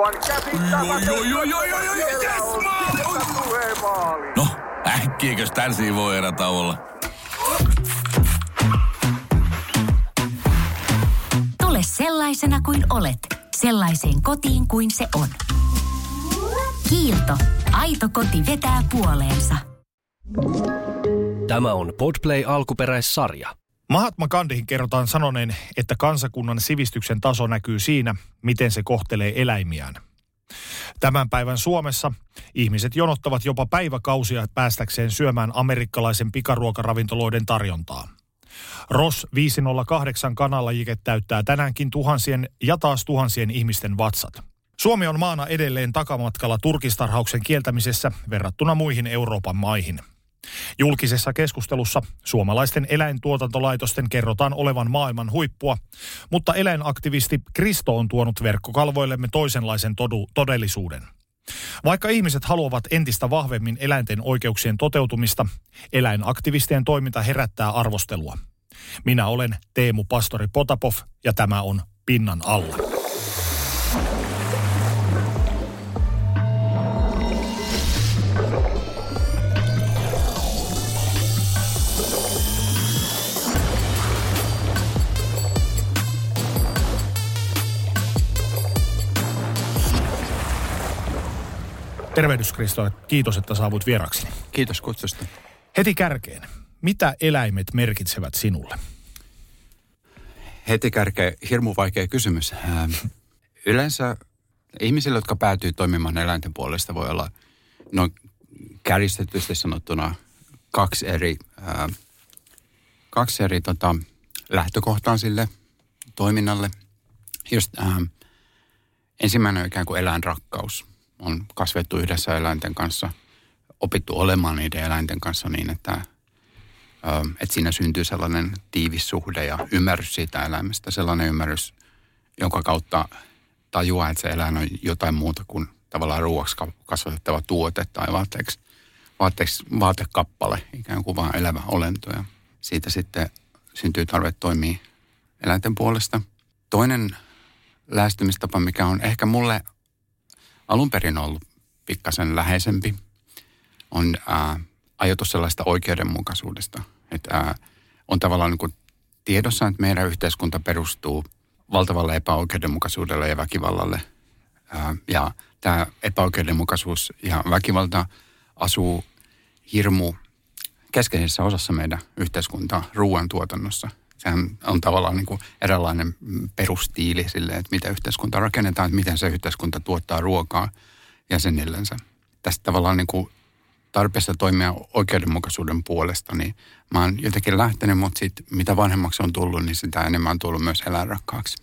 Aivan käsittämätöntä. No, äkkiäkös tän voi erä olla? Tule sellaisena kuin olet, sellaiseen kotiin kuin se on. Kiilto. Aito koti vetää puoleensa. Tämä on Podplay alkuperäissarja. Mahatma Gandhihin kerrotaan sanoneen, että kansakunnan sivistyksen taso näkyy siinä, miten se kohtelee eläimiään. Tämän päivän Suomessa ihmiset jonottavat jopa päiväkausia päästäkseen syömään amerikkalaisen pikaruokaravintoloiden tarjontaa. Ros 508 kanalajike täyttää tänäänkin tuhansien ja taas tuhansien ihmisten vatsat. Suomi on maana edelleen takamatkalla turkistarhauksen kieltämisessä verrattuna muihin Euroopan maihin. Julkisessa keskustelussa suomalaisten eläintuotantolaitosten kerrotaan olevan maailman huippua, mutta eläinaktivisti Kristo on tuonut verkkokalvoillemme toisenlaisen todu, todellisuuden. Vaikka ihmiset haluavat entistä vahvemmin eläinten oikeuksien toteutumista, eläinaktivistien toiminta herättää arvostelua. Minä olen Teemu Pastori Potapov ja tämä on Pinnan alla. Tervehdys Kristo, kiitos että saavuit vierakseni. Kiitos kutsusta. Heti kärkeen, mitä eläimet merkitsevät sinulle? Heti kärkeä hirmu vaikea kysymys. Ähm, Yleensä ihmisille, jotka päätyy toimimaan eläinten puolesta, voi olla no, kärjistetysti sanottuna kaksi eri, ää, kaksi eri tota, lähtökohtaa sille toiminnalle. Just, ää, ensimmäinen on ikään kuin eläinrakkaus. On kasvettu yhdessä eläinten kanssa, opittu olemaan niiden eläinten kanssa niin, että, ää, että siinä syntyy sellainen tiivis suhde ja ymmärrys siitä eläimestä. Sellainen ymmärrys, jonka kautta tajuaa, että se eläin on jotain muuta kuin tavallaan ruoaksi kasvatettava tuote tai vaatteeksi, vaatteeksi, vaatekappale, ikään kuin vaan elävä olento. Ja siitä sitten syntyy tarve toimia eläinten puolesta. Toinen lähestymistapa, mikä on ehkä mulle alun perin ollut pikkasen läheisempi, on ää, ajatus sellaista oikeudenmukaisuudesta. Että ää, on tavallaan niin tiedossa, että meidän yhteiskunta perustuu valtavalle epäoikeudenmukaisuudelle ja väkivallalle. Ää, ja tämä epäoikeudenmukaisuus ja väkivalta asuu hirmu keskeisessä osassa meidän yhteiskuntaa ruoantuotannossa. Sehän on tavallaan niin kuin eräänlainen perustiili sille, että mitä yhteiskunta rakennetaan, että miten se yhteiskunta tuottaa ruokaa jäsenillensä. Tästä tavallaan niin kuin tarpeessa toimia oikeudenmukaisuuden puolesta, niin mä oon jotenkin lähtenyt, mutta sit, mitä vanhemmaksi on tullut, niin sitä enemmän on tullut myös eläinrakkaaksi.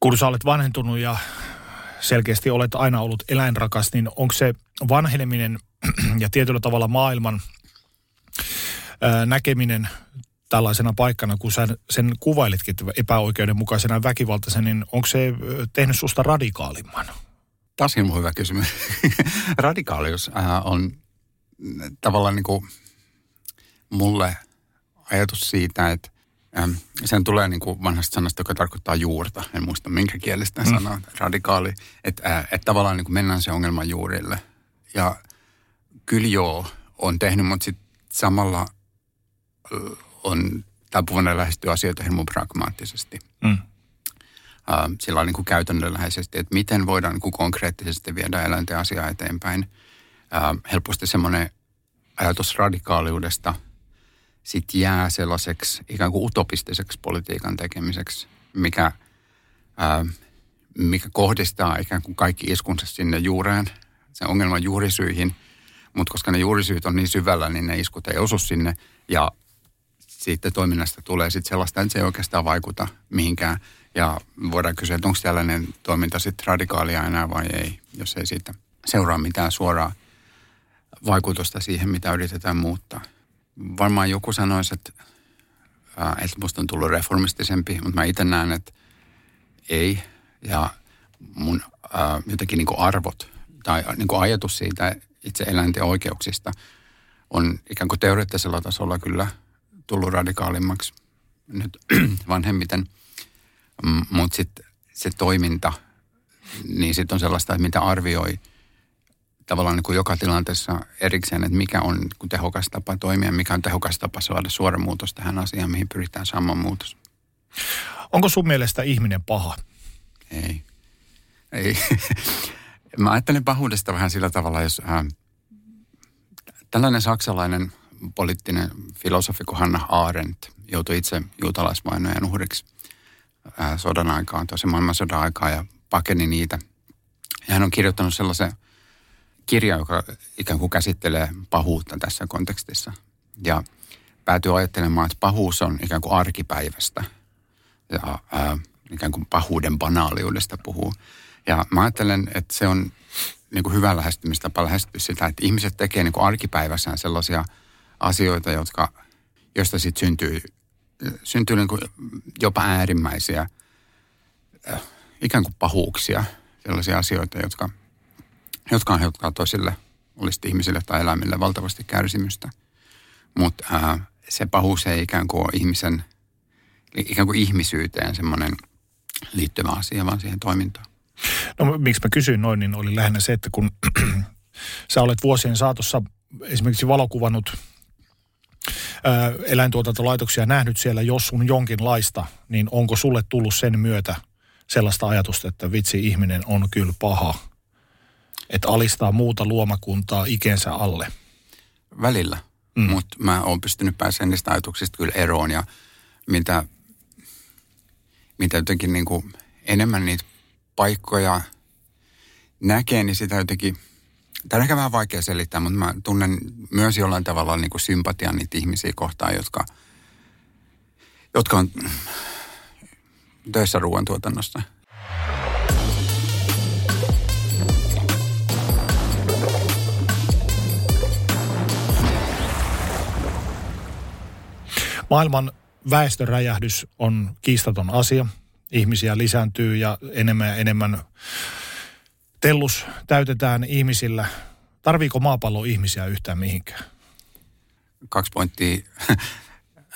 Kun sä olet vanhentunut ja selkeästi olet aina ollut eläinrakas, niin onko se vanheneminen ja tietyllä tavalla maailman näkeminen tällaisena paikkana, kun sä sen kuvailitkin epäoikeudenmukaisena väkivaltaisen, niin onko se tehnyt susta radikaalimman? Taas hirmu hyvä kysymys. Radikaalius äh, on tavallaan niin kuin mulle ajatus siitä, että ähm, sen tulee niin kuin vanhasta sanasta, joka tarkoittaa juurta. En muista minkä kielestä mm. sanaa, radikaali. Että äh, et tavallaan niin kuin mennään se ongelman juurille. Ja kyllä joo, on tehnyt, mutta sitten samalla on tapuvana lähestyä asioita hirmu pragmaattisesti. Mm. Sillä on niin kuin käytännönläheisesti, että miten voidaan niin kuin konkreettisesti viedä eläinten asiaa eteenpäin. Helposti semmoinen ajatus radikaaliudesta sitten jää sellaiseksi ikään kuin utopistiseksi politiikan tekemiseksi, mikä, mikä kohdistaa ikään kuin kaikki iskunsa sinne juureen, sen ongelman juurisyihin. Mutta koska ne juurisyyt on niin syvällä, niin ne iskut ei osu sinne ja siitä toiminnasta tulee sitten sellaista, että se ei oikeastaan vaikuta mihinkään. Ja voidaan kysyä, että onko tällainen toiminta sitten radikaalia enää vai ei, jos ei siitä seuraa mitään suoraa vaikutusta siihen, mitä yritetään muuttaa. Varmaan joku sanoisi, että, että musta on tullut reformistisempi, mutta mä itse näen, että ei. Ja mun ää, jotenkin niin arvot tai niin kuin ajatus siitä itse eläinten oikeuksista on ikään kuin teoreettisella tasolla kyllä tullut radikaalimmaksi nyt vanhemmiten – mutta sitten se toiminta niin sitten on sellaista, että mitä arvioi tavallaan niin kuin joka tilanteessa erikseen, että mikä on niin kuin tehokas tapa toimia, mikä on tehokas tapa saada suora muutos tähän asiaan, mihin pyritään saamaan muutos. Onko sun mielestä ihminen paha? Ei. Ei. Mä ajattelen pahuudesta vähän sillä tavalla, jos äh, tällainen saksalainen poliittinen filosofi kuin Hannah Arendt joutui itse juutalaisvainojen uhriksi äh, sodan aikaan, tosi maailmansodan aikaa ja pakeni niitä. Ja hän on kirjoittanut sellaisen kirjan, joka ikään kuin käsittelee pahuutta tässä kontekstissa. Ja päätyy ajattelemaan, että pahuus on ikään kuin arkipäivästä ja ää, ikään kuin pahuuden banaaliudesta puhuu. Ja mä ajattelen, että se on niin kuin hyvä lähestymistapa lähestyä sitä, että ihmiset tekee niin kuin arkipäivässään sellaisia asioita, jotka, joista sitten syntyy, syntyy niin kuin jopa äärimmäisiä äh, ikään kuin pahuuksia, sellaisia asioita, jotka, jotka aiheuttaa toisille, olisi ihmisille tai eläimille valtavasti kärsimystä. Mutta äh, se pahuus ei ikään kuin ole ihmisen, ikään kuin ihmisyyteen semmoinen liittyvä asia, vaan siihen toimintaan. No miksi mä kysyin noin, niin oli lähinnä se, että kun sä olet vuosien saatossa esimerkiksi valokuvannut eläintuotantolaitoksia nähnyt siellä, jos sun jonkinlaista, niin onko sulle tullut sen myötä sellaista ajatusta, että vitsi ihminen on kyllä paha, että alistaa muuta luomakuntaa ikensä alle? Välillä, mm. mutta mä oon pystynyt pääsemään niistä ajatuksista kyllä eroon ja mitä, mitä jotenkin niin kuin enemmän niitä paikkoja näkee, niin sitä jotenkin, tämä on ehkä vähän vaikea selittää, mutta mä tunnen myös jollain tavalla niin kuin sympatian niitä ihmisiä kohtaan, jotka, jotka on töissä ruoantuotannossa. Maailman väestöräjähdys on kiistaton asia. Ihmisiä lisääntyy ja enemmän ja enemmän tellus täytetään ihmisillä. Tarviiko maapallo ihmisiä yhtään mihinkään? Kaksi pointtia.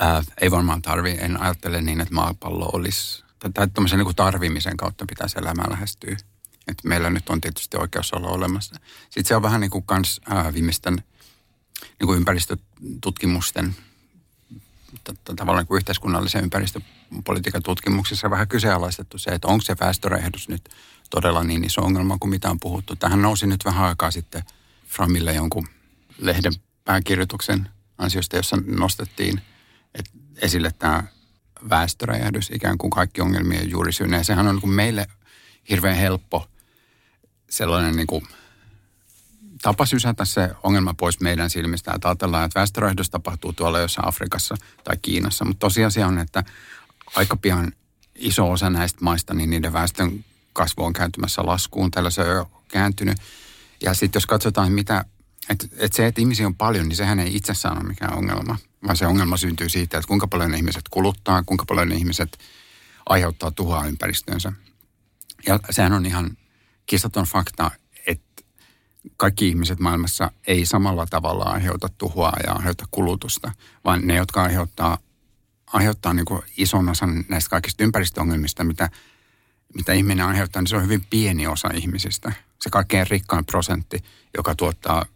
Ää, ei varmaan tarvi. En ajattele niin, että maapallo olisi, tai tämmöisen niin tarvimisen kautta pitäisi elämää lähestyä. että meillä nyt on tietysti oikeus olla olemassa. Sitten se on vähän niin kuin kans ää, viimeisten niin kuin ympäristötutkimusten tavallaan kuin yhteiskunnallisen ympäristöpolitiikan tutkimuksissa vähän kyseenalaistettu se, että onko se väestörehdus nyt todella niin iso ongelma kuin mitä on puhuttu. Tähän nousi nyt vähän aikaa sitten Framille jonkun lehden pääkirjoituksen ansiosta, jossa nostettiin että esille tämä väestöräjähdys ikään kuin kaikki ongelmien juurisyynä. Ja sehän on niin kuin meille hirveän helppo sellainen niin kuin tapa sysätä se ongelma pois meidän silmistä. Että ajatellaan, että väestöräjähdys tapahtuu tuolla jossain Afrikassa tai Kiinassa. Mutta tosiasia on, että aika pian iso osa näistä maista, niin niiden väestön kasvu on kääntymässä laskuun. Tällä se on jo kääntynyt. Ja sitten jos katsotaan, mitä, että et se, että ihmisiä on paljon, niin sehän ei itsessään ole mikään ongelma. Vaan se ongelma syntyy siitä, että kuinka paljon ihmiset kuluttaa, kuinka paljon ihmiset aiheuttaa tuhoa ympäristöönsä. Ja sehän on ihan kiistaton fakta, että kaikki ihmiset maailmassa ei samalla tavalla aiheuta tuhoa ja aiheuta kulutusta, vaan ne, jotka aiheuttaa, aiheuttaa niin kuin ison osan näistä kaikista ympäristöongelmista, mitä mitä ihminen aiheuttaa, niin se on hyvin pieni osa ihmisistä. Se kaikkein rikkain prosentti, joka tuottaa,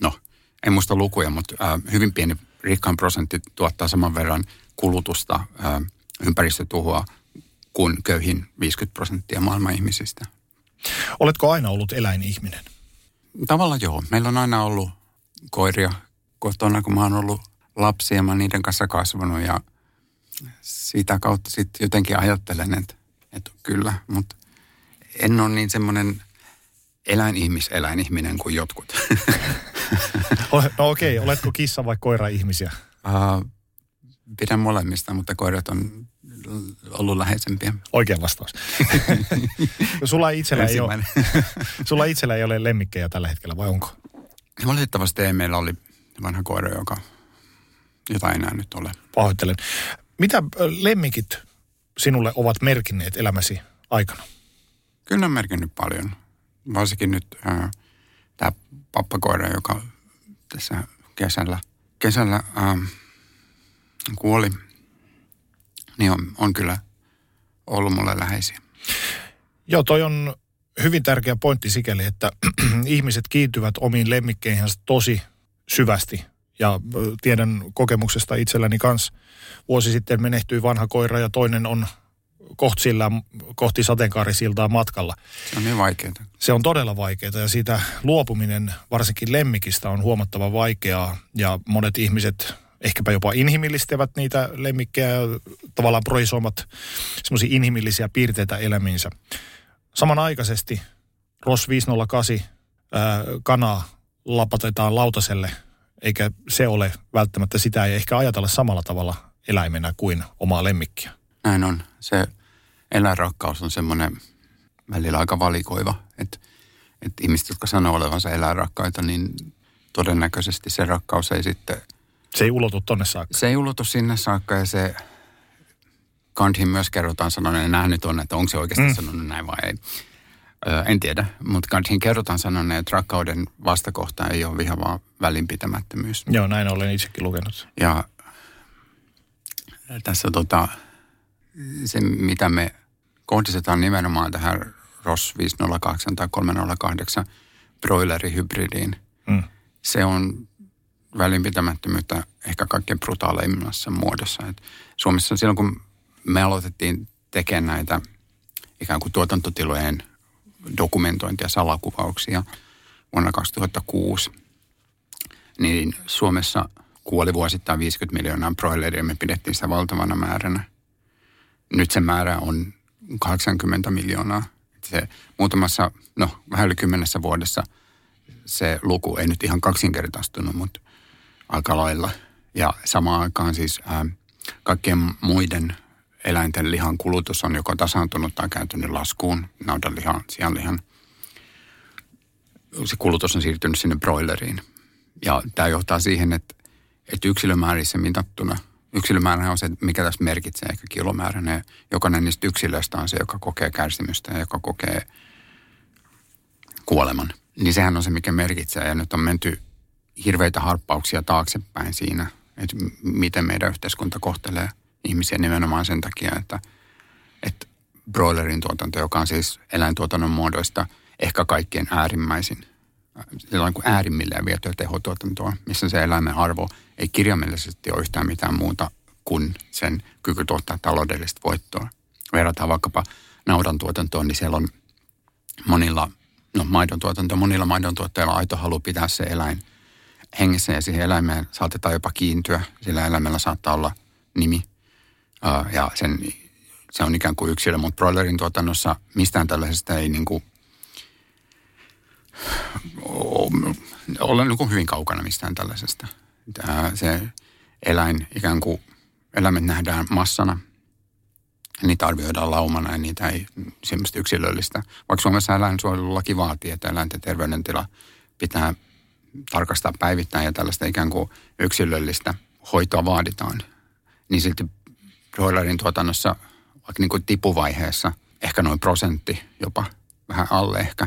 no en muista lukuja, mutta äh, hyvin pieni rikkain prosentti tuottaa saman verran kulutusta, äh, ympäristötuhoa kuin köyhin 50 prosenttia maailman ihmisistä. Oletko aina ollut eläinihminen? Tavallaan joo. Meillä on aina ollut koiria kotona, kun mä oon ollut lapsi ja mä oon niiden kanssa kasvanut ja sitä kautta sitten jotenkin ajattelen, että että kyllä, mutta en ole niin semmoinen eläinihmis, eläinihminen kuin jotkut. no okei, okay. oletko kissa vai koira-ihmisiä? Uh, pidän molemmista, mutta koirat on ollut läheisempiä. Oikein vastaus. sulla, itsellä ei ole, sulla itsellä ei ole lemmikkejä tällä hetkellä, vai onko? Valitettavasti ei. Meillä oli vanha koira, joka, jota ei enää nyt ole. Pahoittelen. Mitä lemmikit sinulle ovat merkinneet elämäsi aikana? Kyllä on merkinnyt paljon. Varsinkin nyt äh, tämä pappakoira, joka tässä kesällä, kesällä äh, kuoli, niin on, on kyllä ollut mulle läheisiä. Joo, toi on hyvin tärkeä pointti sikäli, että ihmiset kiintyvät omiin lemmikkeihinsä tosi syvästi. Ja tiedän kokemuksesta itselläni kanssa. Vuosi sitten menehtyi vanha koira ja toinen on kohti, sillä, kohti sateenkaarisiltaa matkalla. Se on niin vaikeaa. Se on todella vaikeaa ja siitä luopuminen varsinkin lemmikistä on huomattavan vaikeaa ja monet ihmiset ehkäpä jopa inhimillistävät niitä lemmikkejä ja tavallaan projisoimat semmoisia inhimillisiä piirteitä elämiinsä. Samanaikaisesti ROS 508 ää, kanaa lapatetaan lautaselle, eikä se ole välttämättä sitä, ei ehkä ajatella samalla tavalla eläimenä kuin omaa lemmikkiä. Näin on. Se eläinrakkaus on semmoinen välillä aika valikoiva, että, että ihmiset, jotka sanoo olevansa eläinrakkaita, niin todennäköisesti se rakkaus ei sitten, Se ei ulotu tonne saakka. se ei ulotu sinne saakka ja se Gandhin myös kerrotaan sanoneen, ja nähnyt on, että onko se oikeasti mm. sanonut näin vai ei. Ö, en tiedä, mutta Gandhin kerrotaan sanoneen, että rakkauden vastakohta ei ole viha, vaan välinpitämättömyys. Joo, näin olen itsekin lukenut. Ja tässä tota, se, mitä me kohdistetaan nimenomaan tähän ROS 508 tai 308 broilerihybridiin, Mm. se on välinpitämättömyyttä ehkä kaikkein brutaaleimmassa muodossa. Et Suomessa silloin, kun me aloitettiin tekemään näitä ikään kuin tuotantotilojen dokumentointia, salakuvauksia vuonna 2006, niin Suomessa kuoli vuosittain 50 miljoonaa broileria. Me pidettiin sitä valtavana määränä. Nyt se määrä on 80 miljoonaa. Se muutamassa, no vähän yli kymmenessä vuodessa se luku ei nyt ihan kaksinkertaistunut, mutta aika lailla. Ja samaan aikaan siis ää, kaikkien muiden eläinten lihan kulutus on joko tasaantunut tai kääntynyt laskuun, naudanlihan, sianlihan. Se kulutus on siirtynyt sinne broileriin. Ja tämä johtaa siihen, että, että yksilömäärissä mitattuna, yksilömäärä on se, mikä tässä merkitsee ehkä kilomääränä. Ja jokainen niistä yksilöistä on se, joka kokee kärsimystä ja joka kokee kuoleman. Niin sehän on se, mikä merkitsee. Ja nyt on menty hirveitä harppauksia taaksepäin siinä, että miten meidän yhteiskunta kohtelee ihmisiä nimenomaan sen takia, että, että broilerin tuotanto, joka on siis eläintuotannon muodoista ehkä kaikkien äärimmäisin, sellainen kuin äärimmilleen vietyä tehotuotantoa, missä se eläimen arvo ei kirjaimellisesti ole yhtään mitään muuta kuin sen kyky tuottaa taloudellista voittoa. Verrataan vaikkapa naudan tuotantoon, niin siellä on monilla, no maidon tuotanto, monilla maidon tuottajilla aito halu pitää se eläin hengissä ja siihen eläimeen saatetaan jopa kiintyä. Sillä eläimellä saattaa olla nimi ja sen, se on ikään kuin yksilö, mutta broilerin tuotannossa mistään tällaisesta ei niin kuin olla niin kuin hyvin kaukana mistään tällaisesta. Tää, se eläin ikään kuin, eläimet nähdään massana, niitä arvioidaan laumana ja niitä ei semmoista yksilöllistä. Vaikka Suomessa eläinsuojelulaki vaatii, että eläinten terveydentila pitää tarkastaa päivittäin ja tällaista ikään kuin yksilöllistä hoitoa vaaditaan, niin silti broilerin tuotannossa vaikka niin kuin tipuvaiheessa ehkä noin prosentti jopa vähän alle ehkä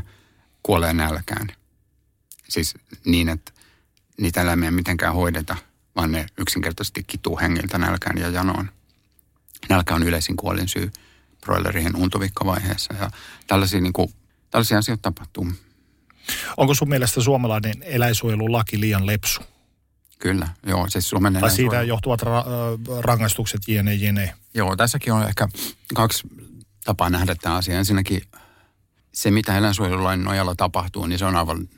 kuolee nälkään. Siis niin, että niitä eläimiä mitenkään hoideta, vaan ne yksinkertaisesti kituu hengiltä nälkään ja janoon. Nälkä on yleisin kuolin syy broilerien untuvikkavaiheessa ja tällaisia, niin kuin, tällaisia asioita tapahtuu. Onko sun mielestä suomalainen eläinsuojelulaki liian lepsu? Kyllä, joo. Siis Suomen Tai siitä eläinsuojelu- johtuvat ra- rangaistukset jne jne. Joo, tässäkin on ehkä kaksi tapaa nähdä tämä asia. Ensinnäkin se, mitä eläinsuojelulain nojalla tapahtuu, niin se on aivan,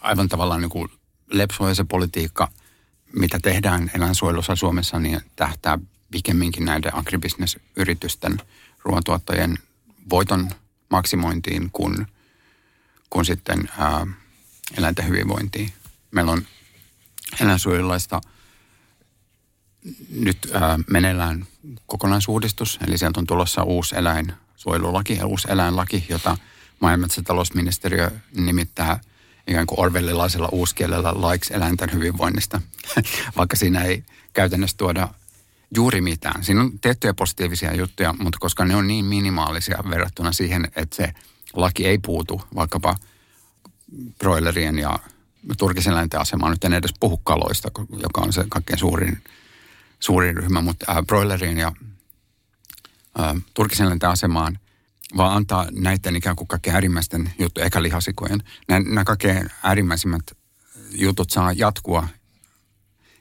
aivan tavallaan niin kuin lepsua ja se politiikka, mitä tehdään eläinsuojelussa Suomessa, niin tähtää pikemminkin näiden agribisnesyritysten ruoantuottajien voiton maksimointiin kuin, kuin sitten ää, eläinten hyvinvointiin. Meillä on eläinsuojelulaista nyt ää, meneillään kokonaisuudistus, eli sieltä on tulossa uusi eläinsuojelulaki ja uusi eläinlaki, jota maa- ja metsätalousministeriö nimittää ikään kuin orwellilaisella uuskielellä laiksi eläinten hyvinvoinnista, vaikka siinä ei käytännössä tuoda juuri mitään. Siinä on tiettyjä positiivisia juttuja, mutta koska ne on niin minimaalisia verrattuna siihen, että se laki ei puutu vaikkapa broilerien ja turkiseläinten asemaan, nyt en edes puhu kaloista, joka on se kaikkein suurin suurin ryhmä, mutta äh, broilerin ja äh, turkiseläinten asemaan vaan antaa näiden ikään kuin kaikkein äärimmäisten juttujen, eikä lihasikojen. Nämä, nämä kaikkein äärimmäisimmät jutut saa jatkua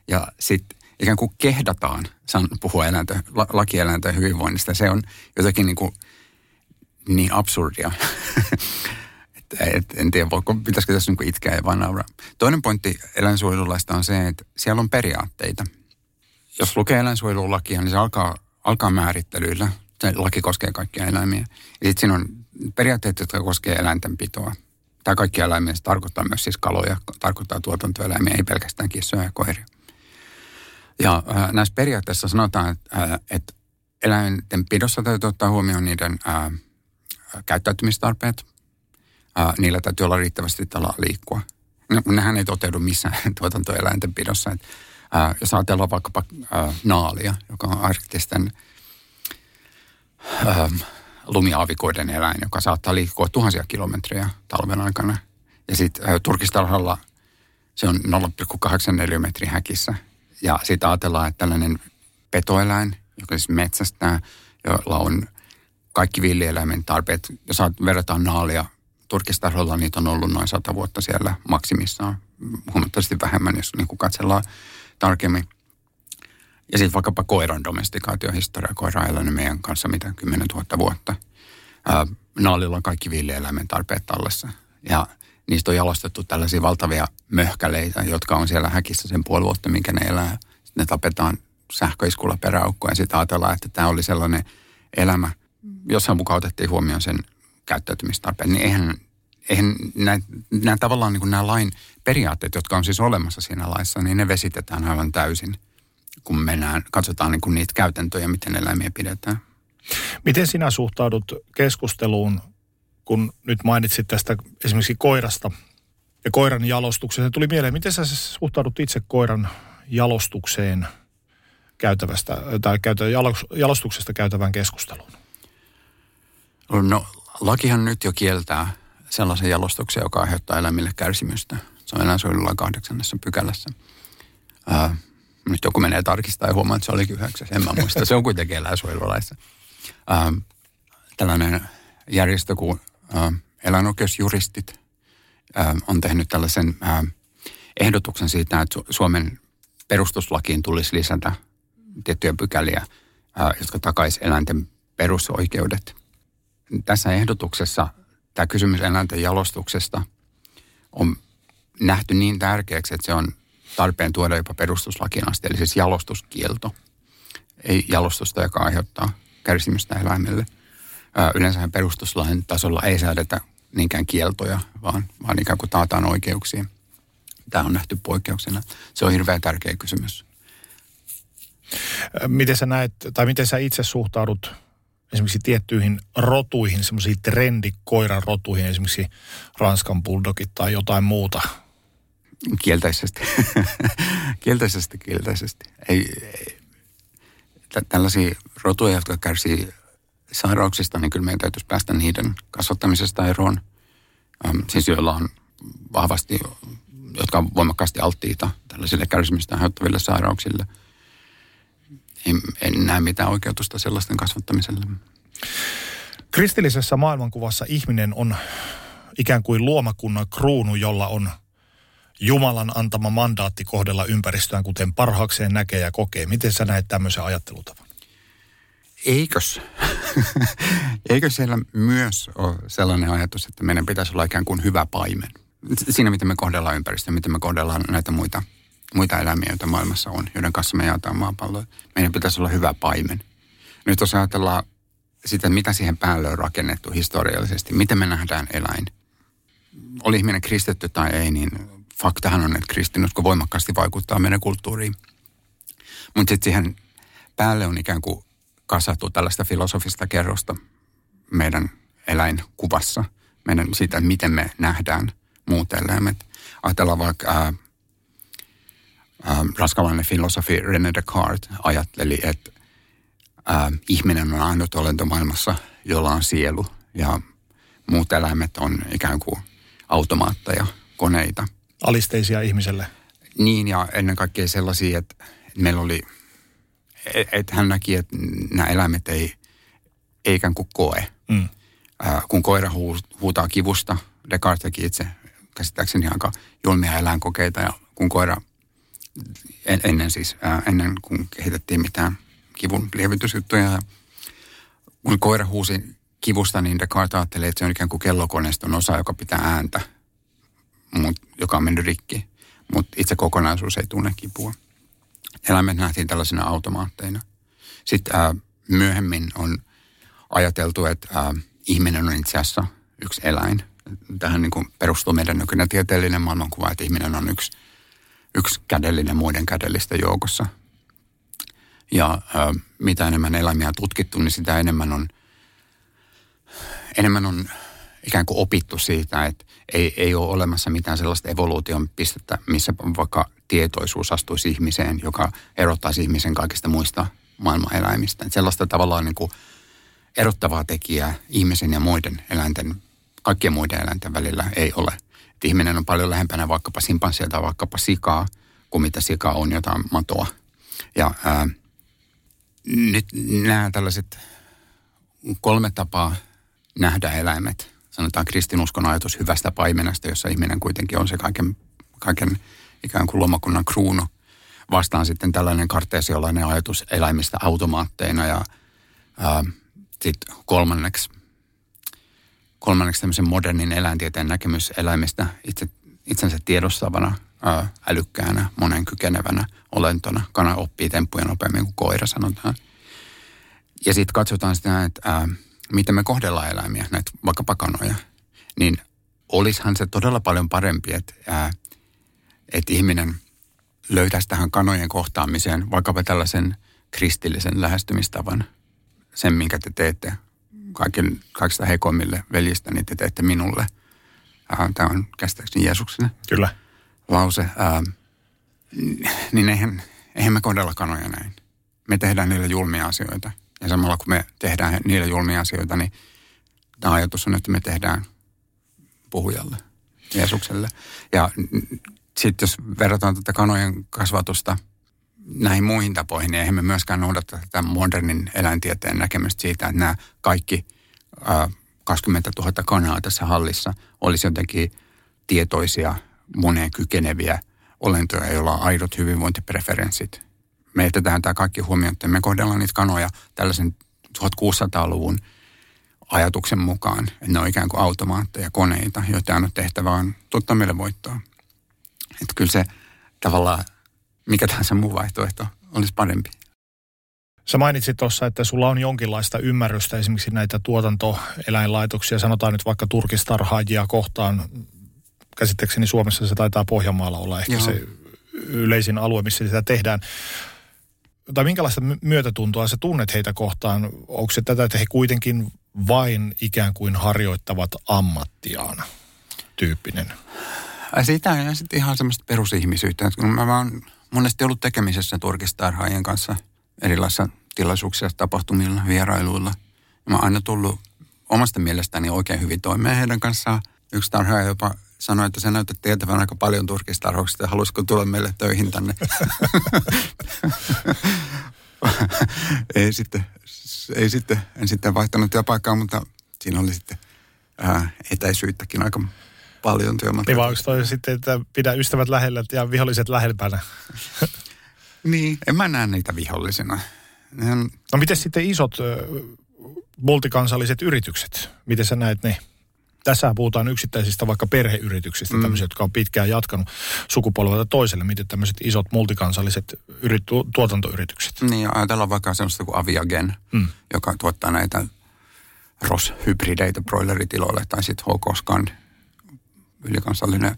ja sitten ikään kuin kehdataan saan puhua eläintä, la, lakieläinten hyvinvoinnista. Se on jotenkin niin, kuin niin absurdia. et, en tiedä, voiko, pitäisikö tässä niin itkeä ja vaan nauraa. Toinen pointti eläinsuojelulaista on se, että siellä on periaatteita. Jos lukee eläinsuojelulakia, niin se alkaa, alkaa määrittelyillä. Se laki koskee kaikkia eläimiä. Ja sitten siinä on periaatteet, jotka koskee eläintenpitoa. Tämä kaikki eläimiä se tarkoittaa myös siis kaloja, tarkoittaa tuotantoeläimiä, ei pelkästään kissoja ja koiria. Ja äh, näissä periaatteissa sanotaan, että, äh, että eläinten pidossa täytyy ottaa huomioon niiden äh, käyttäytymistarpeet. Äh, niillä täytyy olla riittävästi tilaa liikkua. No, nehän ei toteudu missään tuotantoeläinten pidossa. Et, äh, jos ajatellaan vaikkapa äh, naalia, joka on arktisten äh, lumiaavikoiden eläin, joka saattaa liikkua tuhansia kilometriä talven aikana. Ja sitten turkistarhalla se on 0,84 metriä häkissä – ja sitten ajatellaan, että tällainen petoeläin, joka siis metsästää, jolla on kaikki villieläimen tarpeet, jos verrataan naalia turkistarholla, niitä on ollut noin sata vuotta siellä maksimissaan, huomattavasti vähemmän, jos niin kuin katsellaan tarkemmin. Ja sitten vaikkapa koiran domestikaatiohistoria. Koira on elänyt meidän kanssa mitä 10 000 vuotta. Naalilla on kaikki villieläimen tarpeet tallessa. Ja niistä on jalostettu tällaisia valtavia möhkäleitä, jotka on siellä häkissä sen puoli vuotta, minkä ne elää. Sitten ne tapetaan sähköiskulla peräukkoon ja sitten ajatellaan, että tämä oli sellainen elämä, jossa mukaan otettiin huomioon sen käyttäytymistarpeen, niin eihän, eihän nämä, nämä tavallaan niin kuin nämä lain periaatteet, jotka on siis olemassa siinä laissa, niin ne vesitetään aivan täysin, kun mennään, katsotaan niin kuin niitä käytäntöjä, miten eläimiä pidetään. Miten sinä suhtaudut keskusteluun kun nyt mainitsit tästä esimerkiksi koirasta ja koiran jalostukseen, se tuli mieleen, miten sä suhtaudut itse koiran jalostukseen käytävästä, tai käytä, jalostuksesta käytävään keskusteluun? No, lakihan nyt jo kieltää sellaisen jalostuksen, joka aiheuttaa eläimille kärsimystä. Se on eläinsuojelulain kahdeksannessa pykälässä. Ää, nyt joku menee tarkistaa ja huomaa, että se olikin yhdeksäs. En mä muista. Se on kuitenkin eläinsuojelulaissa. Ää, tällainen järjestö kuin eläinoikeusjuristit on tehnyt tällaisen ehdotuksen siitä, että Suomen perustuslakiin tulisi lisätä tiettyjä pykäliä, jotka takaisi eläinten perusoikeudet. Tässä ehdotuksessa tämä kysymys eläinten jalostuksesta on nähty niin tärkeäksi, että se on tarpeen tuoda jopa perustuslakiin asti, eli siis jalostuskielto. Ei jalostusta, joka aiheuttaa kärsimystä eläimelle – Yleensähän perustuslain tasolla ei säädetä niinkään kieltoja, vaan, vaan ikään kuin taataan oikeuksia. Tämä on nähty poikkeuksena. Se on hirveän tärkeä kysymys. Miten sä näet, tai miten sä itse suhtaudut esimerkiksi tiettyihin rotuihin, semmoisiin trendikoiran rotuihin, esimerkiksi Ranskan bulldogit tai jotain muuta? Kielteisesti. kielteisesti, kielteisesti. Ei, ei. Tällaisia rotuja, jotka kärsii sairauksista, niin kyllä meidän täytyisi päästä niiden kasvattamisesta eroon. Ähm, siis joilla on vahvasti, jotka on voimakkaasti alttiita tällaisille kärsimistä aiheuttaville sairauksille. En, en näe mitään oikeutusta sellaisten kasvattamiselle. Kristillisessä maailmankuvassa ihminen on ikään kuin luomakunnan kruunu, jolla on Jumalan antama mandaatti kohdella ympäristöään, kuten parhaakseen näkee ja kokee. Miten sä näet tämmöisen ajattelutavan? Eikös, eikö siellä myös ole sellainen ajatus, että meidän pitäisi olla ikään kuin hyvä paimen? Siinä, miten me kohdellaan ympäristöä, miten me kohdellaan näitä muita, muita eläimiä, joita maailmassa on, joiden kanssa me jaetaan maapalloa. Meidän pitäisi olla hyvä paimen. Nyt jos ajatellaan sitä, mitä siihen päälle on rakennettu historiallisesti, miten me nähdään eläin. Oli ihminen kristitty tai ei, niin faktahan on, että kristinusko voimakkaasti vaikuttaa meidän kulttuuriin. Mutta sitten siihen päälle on ikään kuin kasattu tällaista filosofista kerrosta meidän eläinkuvassa, meidän siitä, miten me nähdään muut eläimet. Ajatellaan vaikka ää, ää, raskalainen filosofi René Descartes ajatteli, että ää, ihminen on ainut olento maailmassa, jolla on sielu ja muut eläimet on ikään kuin automaatteja, koneita. Alisteisia ihmiselle. Niin ja ennen kaikkea sellaisia, että meillä oli – että hän näki, että nämä eläimet ei, ei ikään kuin koe. Mm. ää, kun koira huu, huutaa kivusta, Descartes teki itse käsittääkseni aika julmia eläinkokeita ja kun koira, ennen siis, ennen kuin kehitettiin mitään kivun lievitysjuttuja ja kun koira huusi kivusta, niin Descartes ajatteli, että se on ikään kuin kellokoneiston osa, joka pitää ääntä, mut, joka on mennyt rikki. Mutta itse kokonaisuus ei tunne kipua. Eläimet nähtiin tällaisina automaatteina. Sitten ää, myöhemmin on ajateltu, että ää, ihminen on itse asiassa yksi eläin. Tähän niin kuin perustuu meidän nykyinen tieteellinen maailmankuva, että ihminen on yksi, yksi kädellinen muiden kädellisten joukossa. Ja ää, mitä enemmän eläimiä on tutkittu, niin sitä enemmän on, enemmän on ikään kuin opittu siitä, että ei, ei ole olemassa mitään sellaista evoluution pistettä, missä vaikka tietoisuus astuisi ihmiseen, joka erottaisi ihmisen kaikista muista maailmaneläimistä. Että sellaista tavallaan niin kuin erottavaa tekijää ihmisen ja muiden eläinten, kaikkien muiden eläinten välillä ei ole. Että ihminen on paljon lähempänä vaikkapa simpanssia tai vaikkapa sikaa, kuin mitä sika on jotain matoa. Ja ää, nyt nämä tällaiset kolme tapaa nähdä eläimet, sanotaan kristinuskon ajatus hyvästä paimenesta, jossa ihminen kuitenkin on se kaiken, kaiken ikään kuin lomakunnan kruunu. Vastaan sitten tällainen karteesiolainen ajatus eläimistä automaatteina ja sitten kolmanneksi, kolmanneksi tämmöisen modernin eläintieteen näkemys eläimistä itse, itsensä tiedostavana, ää, älykkäänä, monen kykenevänä olentona. Kana oppii temppuja nopeammin kuin koira, sanotaan. Ja sitten katsotaan sitä, että ää, miten me kohdellaan eläimiä, näitä vaikka kanoja, niin olisihan se todella paljon parempi, että, ää, ihminen löytäisi tähän kanojen kohtaamiseen vaikkapa tällaisen kristillisen lähestymistavan, sen minkä te teette kaiken, kaikista heikoimmille veljistä, niin te teette minulle. Ää, Tämä on käsittääkseni Jeesuksen Kyllä. lause. Ää, niin eihän, eihän me kohdella kanoja näin. Me tehdään niille julmia asioita. Ja samalla kun me tehdään niille julmia asioita, niin tämä ajatus on, että me tehdään puhujalle, Jeesukselle. Ja sitten jos verrataan tätä kanojen kasvatusta näihin muihin tapoihin, niin eihän me myöskään noudata tätä modernin eläintieteen näkemystä siitä, että nämä kaikki ää, 20 000 kanaa tässä hallissa olisi jotenkin tietoisia, moneen kykeneviä olentoja, joilla on aidot hyvinvointipreferenssit. Me jätetään tämä kaikki huomioon, että me kohdellaan niitä kanoja tällaisen 1600-luvun ajatuksen mukaan, että ne on ikään kuin automaatteja, koneita, joita on tehtävä on tuottaa meille voittoa. Että kyllä se tavallaan, mikä tahansa muu vaihtoehto olisi parempi. Sä mainitsit tuossa, että sulla on jonkinlaista ymmärrystä esimerkiksi näitä tuotantoeläinlaitoksia, sanotaan nyt vaikka turkistarhaajia kohtaan. Käsittääkseni Suomessa se taitaa Pohjanmaalla olla ehkä Joo. se yleisin alue, missä sitä tehdään. Tai minkälaista my- myötätuntoa sä tunnet heitä kohtaan? Onko se tätä, että he kuitenkin vain ikään kuin harjoittavat ammattiaan tyyppinen? Sitä ja sitten ihan semmoista perusihmisyyttä. Kun mä oon monesti ollut tekemisessä turkistarhaajien kanssa erilaisissa tilaisuuksissa, tapahtumilla, vierailuilla. Mä oon aina tullut omasta mielestäni oikein hyvin toimeen heidän kanssaan. Yksi tarhaaja jopa sanoi, että sä näytät tietävän aika paljon turkistarhauksesta ja halusiko tulla meille töihin tänne. ei, sitten, ei sitten, en sitten vaihtanut työpaikkaa, mutta siinä oli sitten ää, etäisyyttäkin aika paljon työmatkaa. Niin toi sitten, että pidä ystävät lähellä ja viholliset lähempänä? Niin, en mä näe niitä vihollisina. Ne on, No miten sitten isot multikansalliset yritykset? Miten sä näet ne? Tässä puhutaan yksittäisistä vaikka perheyrityksistä, mm. tämmöisiä, jotka on pitkään jatkanut sukupolvelta toiselle. Miten tämmöiset isot multikansalliset yrit, tu, tuotantoyritykset? niin, ja ajatellaan vaikka sellaista kuin Aviagen, Mm. joka tuottaa näitä ROS-hybrideitä broileritiloille, tai sitten HK Scand, ylikansallinen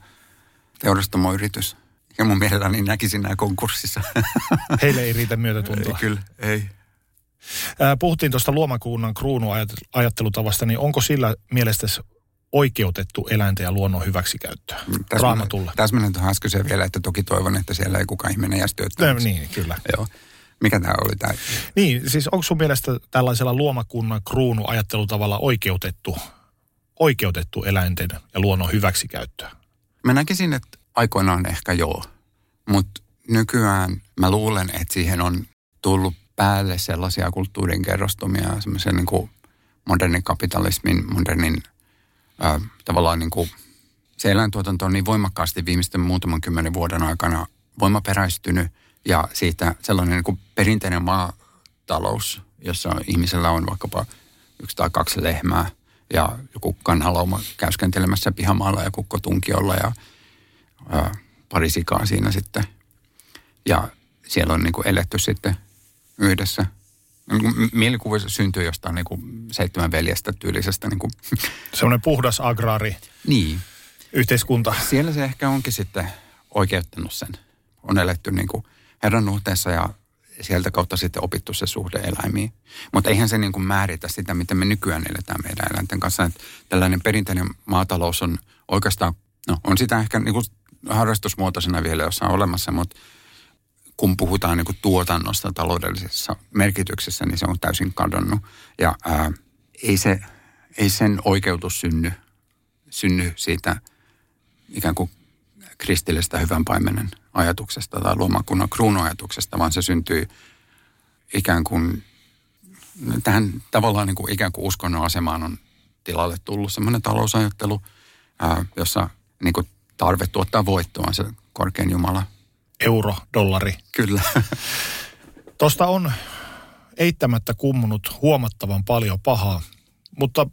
teurastamoyritys. Ja mun mielelläni näkisin nämä konkurssissa. Heille ei riitä myötätuntoa. Kyllä, ei. Puhuttiin tuosta luomakunnan kruunuajattelutavasta, niin onko sillä mielestäsi oikeutettu eläinten ja luonnon hyväksikäyttöä raamatulla? Täsmennän tuohon äskeiseen vielä, että toki toivon, että siellä ei kukaan ihminen jäisi No, niin, kyllä. Joo. Mikä tämä oli tämä? Niin, siis onko sun mielestä tällaisella luomakunnan kruunuajattelutavalla oikeutettu, oikeutettu eläinten ja luonnon hyväksikäyttöä? Mä näkisin, että aikoinaan ehkä joo, mutta nykyään mä luulen, että siihen on tullut päälle sellaisia kulttuurin kerrostumia, semmoisia niin kuin modernin kapitalismin, modernin ää, tavallaan niin kuin se eläintuotanto on niin voimakkaasti viimeisten muutaman kymmenen vuoden aikana voimaperäistynyt ja siitä sellainen niin kuin perinteinen maatalous, jossa ihmisellä on vaikkapa yksi tai kaksi lehmää ja joku kanhalauma käyskentelemässä pihamaalla ja kukko tunkiolla ja ää, pari sikaa siinä sitten. Ja siellä on niin kuin eletty sitten yhdessä. Niin Mielikuva syntyy jostain niin kuin seitsemän veljestä tyylisestä. Niin kuin. Semmoinen puhdas agraari Niin. yhteiskunta. Siellä se ehkä onkin sitten oikeuttanut sen. On eletty niin kuin herran ja sieltä kautta sitten opittu se suhde eläimiin. Mutta eihän se niin kuin määritä sitä, miten me nykyään eletään meidän eläinten kanssa. Että tällainen perinteinen maatalous on oikeastaan, no on sitä ehkä niin kuin harrastusmuotoisena vielä jossain olemassa, mutta kun puhutaan niin kuin tuotannosta taloudellisessa merkityksessä, niin se on täysin kadonnut. Ja ää, ei, se, ei sen oikeutus synny, synny siitä ikään kuin kristillistä hyvän paimenen ajatuksesta tai luomakunnan kruunuajatuksesta, vaan se syntyy ikään kuin tähän tavallaan niin kuin ikään kuin uskonnon asemaan on tilalle tullut semmoinen talousajattelu, ää, jossa niin kuin tarve tuottaa voittoa on se korkein Jumala. Euro, dollari. Kyllä. Tuosta on eittämättä kummunut huomattavan paljon pahaa, mutta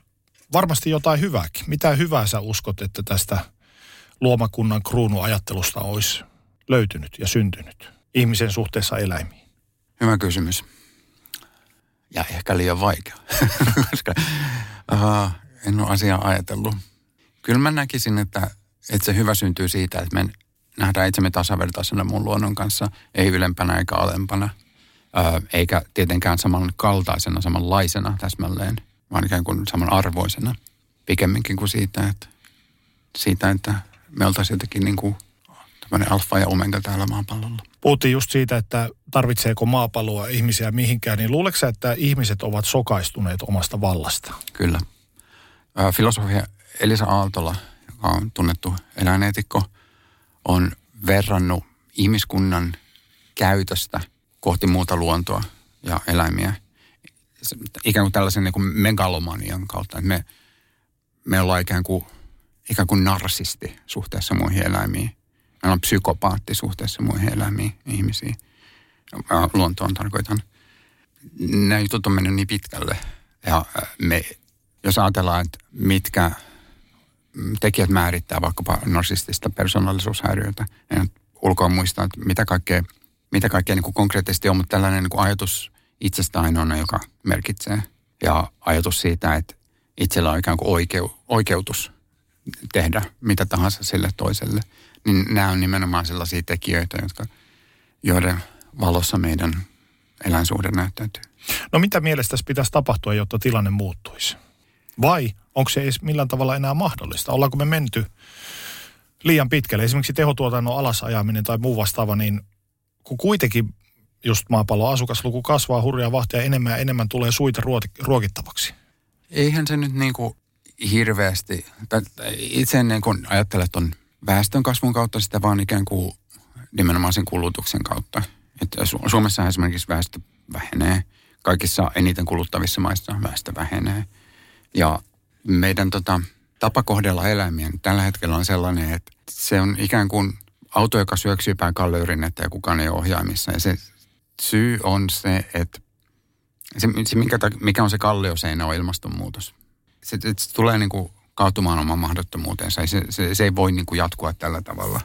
varmasti jotain hyvääkin. Mitä hyvää sä uskot, että tästä luomakunnan kruunuajattelusta olisi löytynyt ja syntynyt ihmisen suhteessa eläimiin? Hyvä kysymys. Ja ehkä liian vaikea, koska uh, en ole asiaa ajatellut. Kyllä mä näkisin, että, että se hyvä syntyy siitä, että me nähdään itsemme tasavertaisena mun luonnon kanssa, ei ylempänä eikä alempana, uh, eikä tietenkään samankaltaisena, samanlaisena täsmälleen, vaan ikään kuin samanarvoisena. Pikemminkin kuin siitä, että, siitä, että me oltaisiin jotenkin niin kuin tämmöinen alfa ja omega täällä maapallolla. Puhuttiin just siitä, että tarvitseeko maapalloa ihmisiä mihinkään, niin luuleeko että ihmiset ovat sokaistuneet omasta vallasta? Kyllä. Filosofia Elisa Aaltola, joka on tunnettu eläineetikko, on verrannut ihmiskunnan käytöstä kohti muuta luontoa ja eläimiä ikään kuin tällaisen niin kuin megalomanian kautta. Että me, me ollaan ikään kuin, ikään kuin narsisti suhteessa muihin eläimiin. Meillä on psykopaatti suhteessa muihin eläimiin, ihmisiin. Luontoon tarkoitan. Nämä jutut on mennyt niin pitkälle. Ja ää, me, jos ajatellaan, että mitkä tekijät määrittää vaikkapa narsistista persoonallisuushäiriötä, en ulkoa muista, että mitä kaikkea, mitä kaikkea niin kuin konkreettisesti on, mutta tällainen niin kuin ajatus itsestä ainoana, joka merkitsee. Ja ajatus siitä, että itsellä on ikään kuin oikeu, oikeutus tehdä mitä tahansa sille toiselle. Niin nämä on nimenomaan sellaisia tekijöitä, jotka, joiden valossa meidän eläinsuhde näyttäytyy. No mitä mielestäsi pitäisi tapahtua, jotta tilanne muuttuisi? Vai onko se edes millään tavalla enää mahdollista? Ollaanko me menty liian pitkälle? Esimerkiksi tehotuotannon alasajaminen tai muu vastaava, niin kun kuitenkin just maapallon asukasluku kasvaa hurjaa vahtia, enemmän ja enemmän tulee suita ruokittavaksi. Eihän se nyt niin kuin hirveästi, itse en niin kuin ajattele tuon väestön kasvun kautta sitä, vaan ikään kuin nimenomaan sen kulutuksen kautta. Että Su- Suomessa esimerkiksi väestö vähenee, kaikissa eniten kuluttavissa maissa väestö vähenee. Ja meidän tota, tapa kohdella eläimiä tällä hetkellä on sellainen, että se on ikään kuin auto, joka syöksyy päin kalleyrinnettä ja kukaan ei ole ohjaimissa. Ja se syy on se, että se, se mikä on se kallioseinä on ilmastonmuutos. Se, se, tulee niin kuin kaatumaan oman mahdottomuutensa. Se, se, se ei voi niin kuin jatkua tällä tavalla.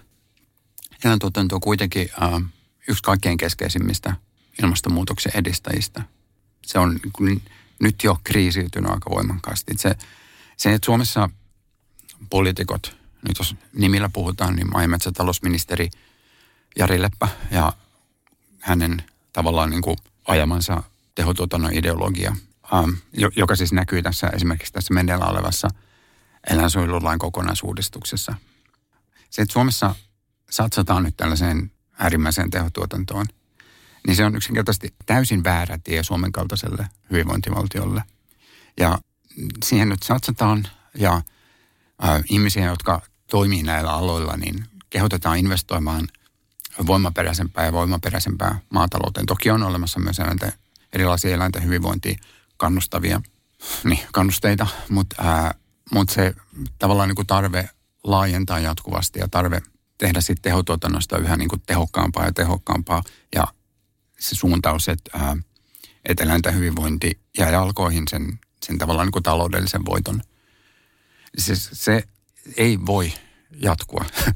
Eläintuotanto on kuitenkin äh, yksi kaikkein keskeisimmistä ilmastonmuutoksen edistäjistä. Se on niin kuin nyt jo kriisiytynyt aika voimakkaasti. Se, se, että Suomessa poliitikot, nyt jos nimillä puhutaan, niin maa- ja metsätalousministeri Jari Leppä ja hänen tavallaan niin kuin ajamansa tehotuotannon ideologia, jo- joka siis näkyy tässä esimerkiksi tässä Mendellä olevassa eläinsuojelulain kokonaisuudistuksessa. Se, että Suomessa satsataan nyt tällaiseen äärimmäiseen tehotuotantoon, niin se on yksinkertaisesti täysin väärä tie Suomen kaltaiselle hyvinvointivaltiolle. Ja siihen nyt satsataan ja äh, ihmisiä, jotka toimii näillä aloilla, niin kehotetaan investoimaan voimaperäisempää ja voimaperäisempää maatalouteen. Toki on olemassa myös eläinten, erilaisia eläinten hyvinvointiin kannustavia niin, kannusteita, mutta mut se tavallaan niin kuin tarve laajentaa jatkuvasti ja tarve tehdä sitten tehotuotannosta yhä niin kuin tehokkaampaa ja tehokkaampaa. Ja se suuntaus, että, ää, että eläinten hyvinvointi jää jalkoihin sen, sen tavallaan niin kuin taloudellisen voiton. Se, se ei voi jatkua.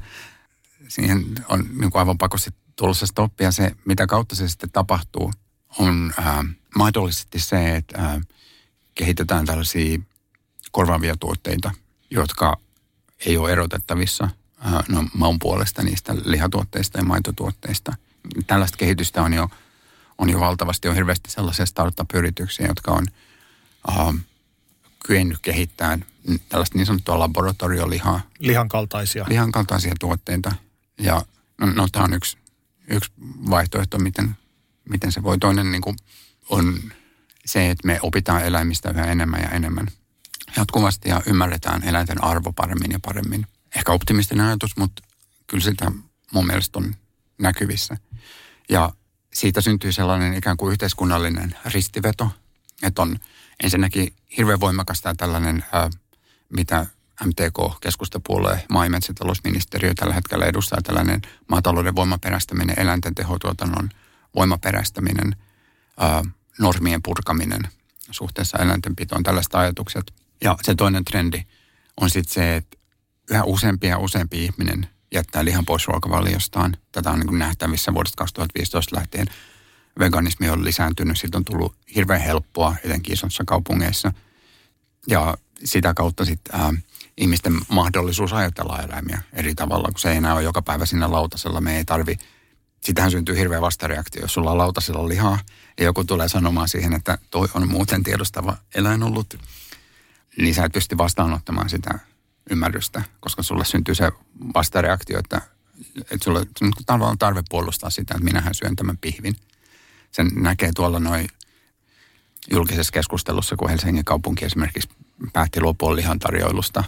Siihen on niin kuin aivan pakosti tulossa stoppia. Se, mitä kautta se sitten tapahtuu, on ää, mahdollisesti se, että ää, kehitetään tällaisia korvaavia tuotteita, jotka ei ole erotettavissa no, maun puolesta niistä lihatuotteista ja maitotuotteista. Tällaista kehitystä on jo, on jo valtavasti, on hirveästi sellaisia startup-yrityksiä, jotka on uh, kyennyt kehittämään tällaista niin sanottua laboratoriolihaa. Lihan kaltaisia. Lihan kaltaisia tuotteita. Ja no, no tämä on yksi, yksi vaihtoehto, miten, miten se voi. Toinen niin kuin, on se, että me opitaan eläimistä yhä enemmän ja enemmän jatkuvasti ja ymmärretään eläinten arvo paremmin ja paremmin. Ehkä optimistinen ajatus, mutta kyllä sitä mun mielestä on näkyvissä. Ja siitä syntyy sellainen ikään kuin yhteiskunnallinen ristiveto, että on ensinnäkin hirveän voimakas tämä tällainen, ää, mitä MTK, keskustapuolue, maa- ja metsätalousministeriö tällä hetkellä edustaa tällainen maatalouden voimaperäistäminen, eläinten tehotuotannon voimaperäistäminen, ää, normien purkaminen suhteessa eläintenpitoon, tällaiset ajatukset. Ja se toinen trendi on sitten se, että yhä useampi ja useampi ihminen jättää lihan pois ruokavaliostaan. Tätä on niin nähtävissä vuodesta 2015 lähtien. Veganismi on lisääntynyt, siitä on tullut hirveän helppoa, etenkin isossa kaupungeissa. Ja sitä kautta sitten äh, ihmisten mahdollisuus ajatella eläimiä eri tavalla, kun se ei enää ole joka päivä siinä lautasella. Me ei tarvi, sitähän syntyy hirveä vastareaktio, jos sulla on lautasella lihaa ja joku tulee sanomaan siihen, että toi on muuten tiedostava eläin ollut – niin sä et pysty vastaanottamaan sitä ymmärrystä, koska sulle syntyy se vastareaktio, että, että sulle on tarve puolustaa sitä, että minähän syön tämän pihvin. Sen näkee tuolla noin julkisessa keskustelussa, kun Helsingin kaupunki esimerkiksi päätti luopua lihan tarjoilusta,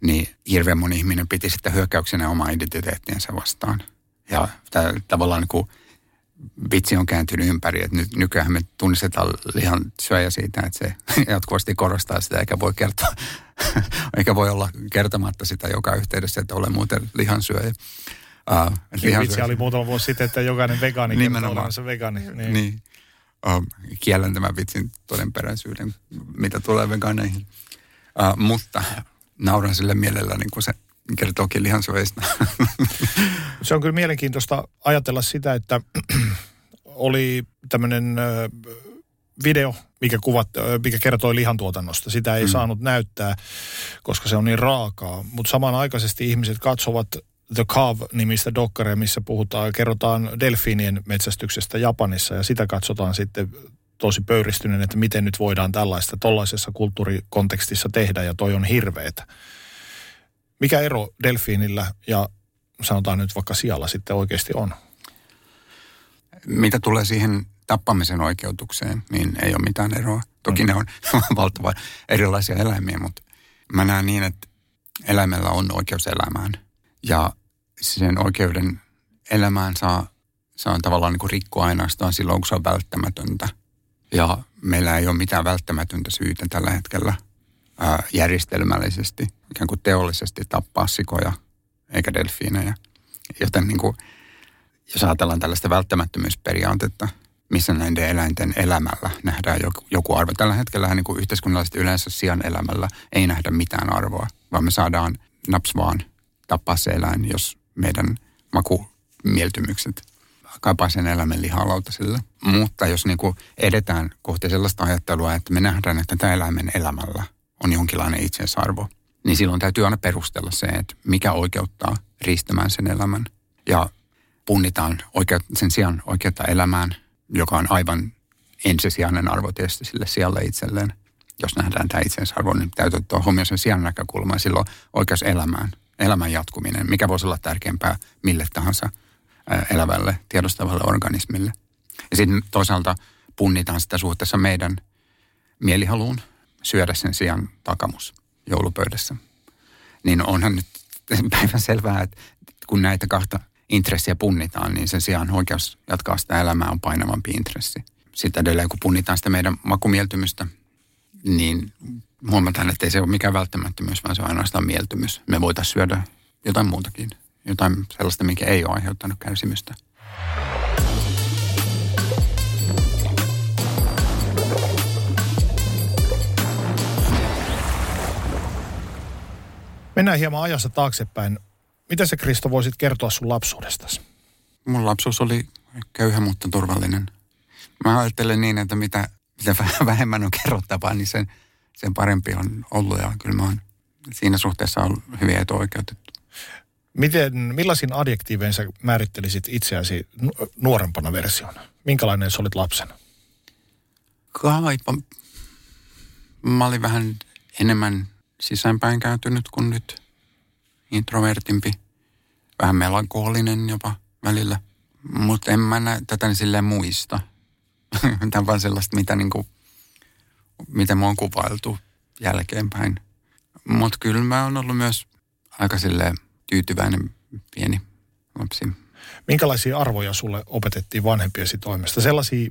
niin hirveän moni ihminen piti sitä hyökkäyksenä omaa identiteettiensä vastaan. Ja tämä, tavallaan niin kuin vitsi on kääntynyt ympäri, että nyt nykyään me tunnistetaan lihan syöjä siitä, että se jatkuvasti korostaa sitä, eikä voi kertoa, eikä voi olla kertomatta sitä joka yhteydessä, että olen muuten lihansyöjä. Uh, lihansyöjä. Vitsi oli muutama vuosi sitten, että jokainen vegaani kertoo se vegaani. Niin. niin. Uh, kiellän tämän vitsin todenperäisyyden, mitä tulee vegaaneihin. Uh, mutta nauran sille mielellä, niin kuin se kertookin lihansyöjistä. Se on kyllä mielenkiintoista ajatella sitä, että oli tämmöinen video, mikä, kuvat, mikä kertoi lihantuotannosta. Sitä ei mm. saanut näyttää, koska se on niin raakaa. Mutta samanaikaisesti ihmiset katsovat The Cave-nimistä dokkaria, missä puhutaan, kerrotaan delfiinien metsästyksestä Japanissa ja sitä katsotaan sitten tosi pöyristyneen, että miten nyt voidaan tällaista tollaisessa kulttuurikontekstissa tehdä ja toi on hirveetä. Mikä ero delfiinillä ja sanotaan nyt vaikka sijalla sitten oikeasti on? Mitä tulee siihen tappamisen oikeutukseen, niin ei ole mitään eroa. Toki mm. ne on valtavan erilaisia eläimiä, mutta mä näen niin, että eläimellä on oikeus elämään. Ja sen oikeuden elämään saa, saa tavallaan niin kuin rikkoa ainoastaan silloin, kun se on välttämätöntä. Ja meillä ei ole mitään välttämätöntä syytä tällä hetkellä ää, järjestelmällisesti, ikään kuin teollisesti tappaa sikoja eikä delfiinejä. Joten niin kuin, jos ajatellaan tällaista välttämättömyysperiaatetta, missä näiden eläinten elämällä nähdään joku, joku arvo. Tällä hetkellä niin kuin yhteiskunnallisesti yleensä sian elämällä ei nähdä mitään arvoa, vaan me saadaan naps vaan tappaa se eläin, jos meidän makumieltymykset kaipaa sen eläimen lihalautaselle. Mutta jos niin kuin edetään kohti sellaista ajattelua, että me nähdään, että tämä eläimen elämällä on jonkinlainen itseisarvo, niin silloin täytyy aina perustella se, että mikä oikeuttaa riistämään sen elämän. Ja punnitaan oikeut, sen sijaan oikeutta elämään, joka on aivan ensisijainen arvo tietysti sille sijalle itselleen. Jos nähdään tämä itseisarvo, niin täytyy ottaa huomioon sen sijan näkökulma ja silloin oikeus elämään, elämän jatkuminen, mikä voisi olla tärkeämpää mille tahansa elävälle, tiedostavalle organismille. Ja sitten toisaalta punnitaan sitä suhteessa meidän mielihaluun – syödä sen sijaan takamus joulupöydässä. Niin onhan nyt päivän selvää, että kun näitä kahta intressiä punnitaan, niin sen sijaan oikeus jatkaa sitä elämää on painavampi intressi. Sitten edelleen, kun punnitaan sitä meidän makumieltymystä, niin huomataan, että ei se ole mikään välttämättömyys, vaan se on ainoastaan mieltymys. Me voitaisiin syödä jotain muutakin, jotain sellaista, mikä ei ole aiheuttanut kärsimystä. Mennään hieman ajassa taaksepäin. Mitä se Kristo voisit kertoa sun lapsuudestasi? Mun lapsuus oli köyhä, mutta turvallinen. Mä ajattelen niin, että mitä, mitä vähemmän on kerrottavaa, niin sen, sen parempi on ollut. Ja kyllä mä oon siinä suhteessa on hyvin etuoikeutettu. Miten, millaisin adjektiivein sä määrittelisit itseäsi nuorempana versiona? Minkälainen sä olit lapsena? Kaipa. Mä olin vähän enemmän sisäänpäin kääntynyt kuin nyt. Introvertimpi. Vähän melankolinen jopa välillä. Mutta en mä näe tätä niin silleen muista. Tämä on vaan sellaista, mitä niinku, miten mä oon kuvailtu jälkeenpäin. Mutta kyllä mä oon ollut myös aika silleen tyytyväinen pieni lapsi. Minkälaisia arvoja sulle opetettiin vanhempiesi toimesta? Sellaisia,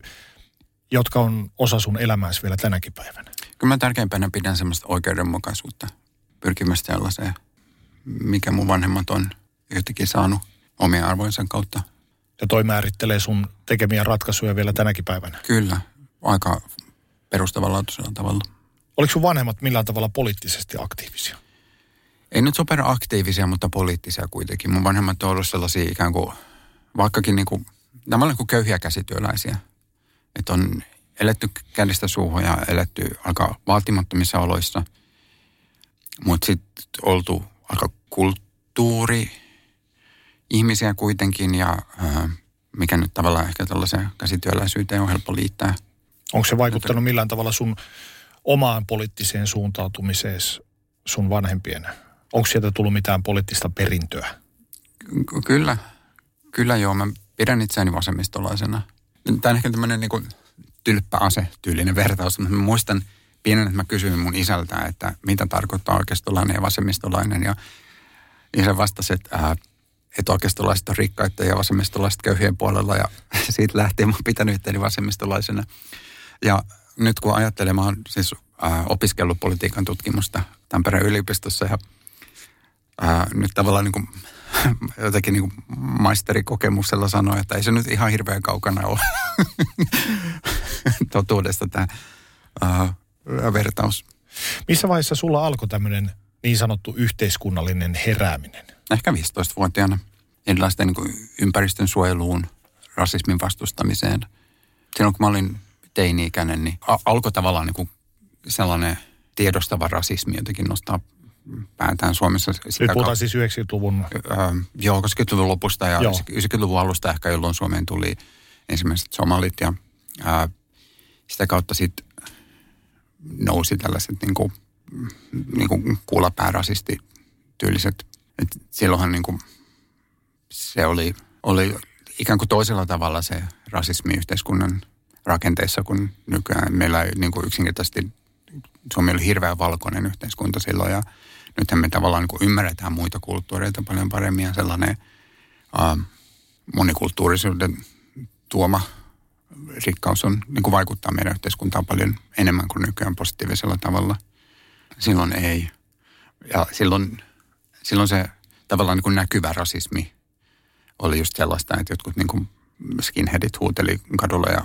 jotka on osa sun elämääsi vielä tänäkin päivänä. Kyllä mä tärkeimpänä pidän semmoista oikeudenmukaisuutta, pyrkimystä sellaiseen, mikä mun vanhemmat on jotenkin saanut omien arvojensa kautta. Ja toi määrittelee sun tekemiä ratkaisuja vielä tänäkin päivänä. Kyllä, aika perustavanlaatuisella tavalla. Oliko sun vanhemmat millään tavalla poliittisesti aktiivisia? Ei nyt superaktiivisia, mutta poliittisia kuitenkin. Mun vanhemmat on ollut sellaisia ikään kuin, vaikkakin niin kuin, nämä on kuin köyhiä käsityöläisiä. Että on eletty kädistä suuhun ja eletty aika vaatimattomissa oloissa. Mutta sitten oltu aika kulttuuri ihmisiä kuitenkin ja äh, mikä nyt tavallaan ehkä tällaiseen käsityöläisyyteen on helppo liittää. Onko se vaikuttanut millään tavalla sun omaan poliittiseen suuntautumiseen sun vanhempien? Onko sieltä tullut mitään poliittista perintöä? Kyllä, kyllä joo. Mä pidän itseäni vasemmistolaisena. Tämä on ehkä tämmöinen niin kuin tylppäase-tyylinen vertaus, mutta mä muistan pienen, että mä kysyin mun isältä, että mitä tarkoittaa oikeistolainen ja vasemmistolainen. Ja isä vastasi, että, ää, että oikeistolaiset on rikkaita ja vasemmistolaiset köyhien puolella ja siitä lähtien mä oon pitänyt itseäni vasemmistolaisena. Ja nyt kun ajattelen, mä oon siis ää, opiskellut politiikan tutkimusta Tampereen yliopistossa ja ää, nyt tavallaan niin kuin, jotenkin niin kuin maisterikokemuksella sanoa, että ei se nyt ihan hirveän kaukana ole totuudesta tämä ää, vertaus. Missä vaiheessa sulla alkoi tämmöinen niin sanottu yhteiskunnallinen herääminen? Ehkä 15-vuotiaana erilaisten niin ympäristön suojeluun, rasismin vastustamiseen. Silloin kun mä olin teini-ikäinen, niin alkoi tavallaan niin sellainen tiedostava rasismi jotenkin nostaa päätään Suomessa. Sitä Nyt puhutaan siis 90-luvun... Öö, joo, 80-luvun lopusta ja joo. 90-luvun alusta ehkä, jolloin Suomeen tuli ensimmäiset somalit ja ää, sitä kautta sitten nousi tällaiset niin kuin, niin kuin kuulapäärasisti tyyliset. Et silloinhan niin kuin, se oli, oli ikään kuin toisella tavalla se rasismi yhteiskunnan rakenteessa, kun nykyään meillä ei niin kuin yksinkertaisesti Suomi oli hirveän valkoinen yhteiskunta silloin ja nythän me tavallaan niin kuin ymmärretään muita kulttuureita paljon paremmin ja sellainen äh, monikulttuurisuuden tuoma rikkaus on, niin kuin vaikuttaa meidän yhteiskuntaan paljon enemmän kuin nykyään positiivisella tavalla. Silloin ei. Ja silloin, silloin se tavallaan niin kuin näkyvä rasismi oli just sellaista, että jotkut niin kuin skinheadit huuteli kadulla ja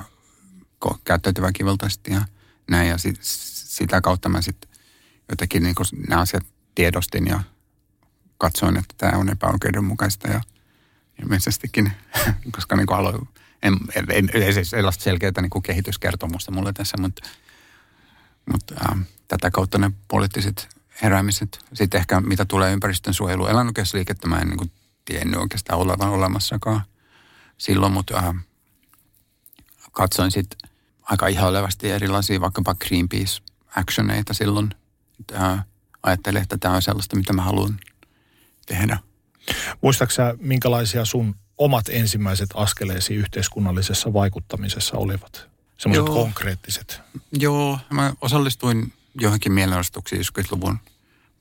käyttäytyi väkivaltaisesti ja näin. Ja sit, sitä kautta mä sitten jotenkin niin kuin nämä asiat tiedostin ja katsoin, että tämä on epäoikeudenmukaista ja ilmeisestikin, koska niin kuin aloin en, en, en, ei sellaista selkeää niin kuin kehityskertomusta mulle tässä, mutta, mutta äh, tätä kautta ne poliittiset heräämiset. Sitten ehkä mitä tulee ympäristön suojelu. Eläinoikeusliikettä mä en niin kuin tiennyt oikeastaan olevan olemassakaan silloin, mutta äh, katsoin sitten aika ihailevasti erilaisia vaikkapa Greenpeace-actioneita silloin. Äh, ajattelin, että tämä on sellaista, mitä mä haluan tehdä. Muistaaksä, minkälaisia sun omat ensimmäiset askeleesi yhteiskunnallisessa vaikuttamisessa olivat? Semmoiset konkreettiset. Joo, mä osallistuin johonkin mielenostuksiin 90-luvun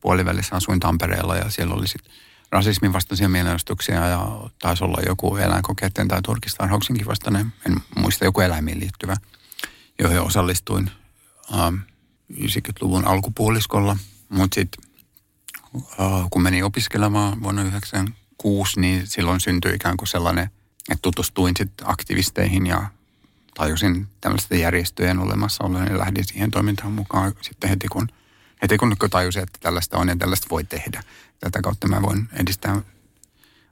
puolivälissä asuin Tampereella ja siellä oli sitten rasismin vastaisia mielenostuksia ja taisi olla joku eläinkokeiden tai turkistarhauksenkin vastainen, en muista joku eläimiin liittyvä, joihin osallistuin. Um, 90-luvun alkupuoliskolla. Mutta sitten kun menin opiskelemaan vuonna 1996, niin silloin syntyi ikään kuin sellainen, että tutustuin sitten aktivisteihin ja tajusin tämmöisten järjestöjen olemassaoloon ja lähdin siihen toimintaan mukaan sitten heti kun, heti kun tajusin, että tällaista on ja tällaista voi tehdä. Tätä kautta mä voin edistää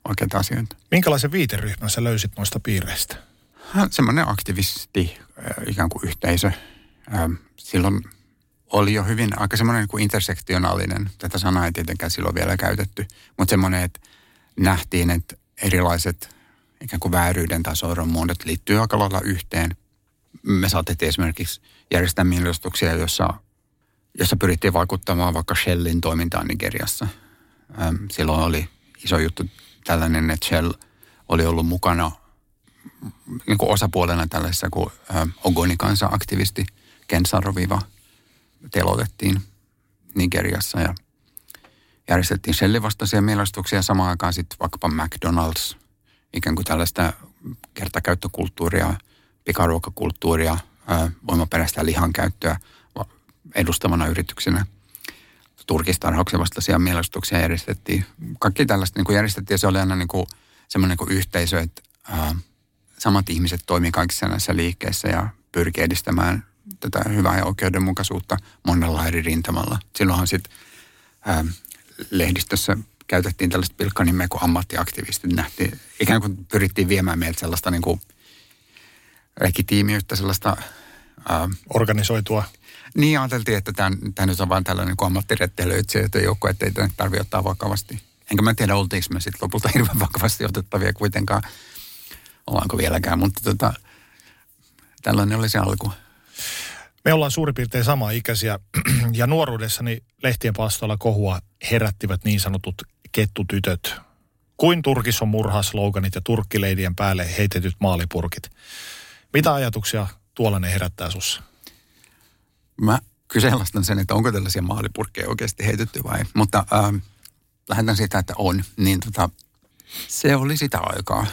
oikeita asioita. Minkälaisen viiteryhmän sä löysit noista piireistä? Semmoinen aktivisti, ikään kuin yhteisö. Silloin oli jo hyvin aika semmoinen niin kuin intersektionaalinen, tätä sanaa ei tietenkään silloin vielä käytetty, mutta semmoinen, että nähtiin, että erilaiset ikään kuin vääryyden tai soiron muodot liittyy aika lailla yhteen. Me saatettiin esimerkiksi järjestää mielestuksia, jossa, jossa pyrittiin vaikuttamaan vaikka Shellin toimintaan Nigeriassa. Silloin oli iso juttu tällainen, että Shell oli ollut mukana niin kuin osapuolena tällaisessa kuin Ogoni-kansa-aktivisti Ken Saroviva telotettiin Nigeriassa ja järjestettiin Shellin vastaisia mielestuksia samaan aikaan sitten vaikkapa McDonald's, ikään kuin tällaista kertakäyttökulttuuria, pikaruokakulttuuria, voimaperäistä lihan käyttöä edustavana yrityksenä. Turkistarhauksen vastaisia mielestuksia järjestettiin. Kaikki tällaista niin kuin järjestettiin ja se oli aina niin kuin semmoinen niin kuin yhteisö, että ää, samat ihmiset toimii kaikissa näissä liikkeissä ja pyrkii edistämään tätä hyvää ja oikeudenmukaisuutta monella eri rintamalla. Silloinhan sitten lehdistössä käytettiin tällaista pilkkanimeä kuin ammattiaktivistit. Nähtiin, ikään kuin pyrittiin viemään meiltä sellaista niin kuin legitiimiyttä, sellaista... Ää, Organisoitua. Niin ajateltiin, että tämä, tämä nyt on vain tällainen niin ammattirettelöitsijöiden joukko, että ei tarvitse ottaa vakavasti. Enkä mä tiedä, oltiinko me sitten lopulta hirveän vakavasti otettavia kuitenkaan. Ollaanko vieläkään, mutta tota, tällainen oli se alku. Me ollaan suurin piirtein sama ikäisiä ja nuoruudessani lehtien palstoilla kohua herättivät niin sanotut kettutytöt. Kuin Turkissa on murhasloganit ja turkkileidien päälle heitetyt maalipurkit. Mitä ajatuksia tuollainen herättää sussa? Mä kyseenalaistan sen, että onko tällaisia maalipurkkeja oikeasti heitetty vai, mutta äh, lähdetään siitä, että on. Niin tota, se oli sitä aikaa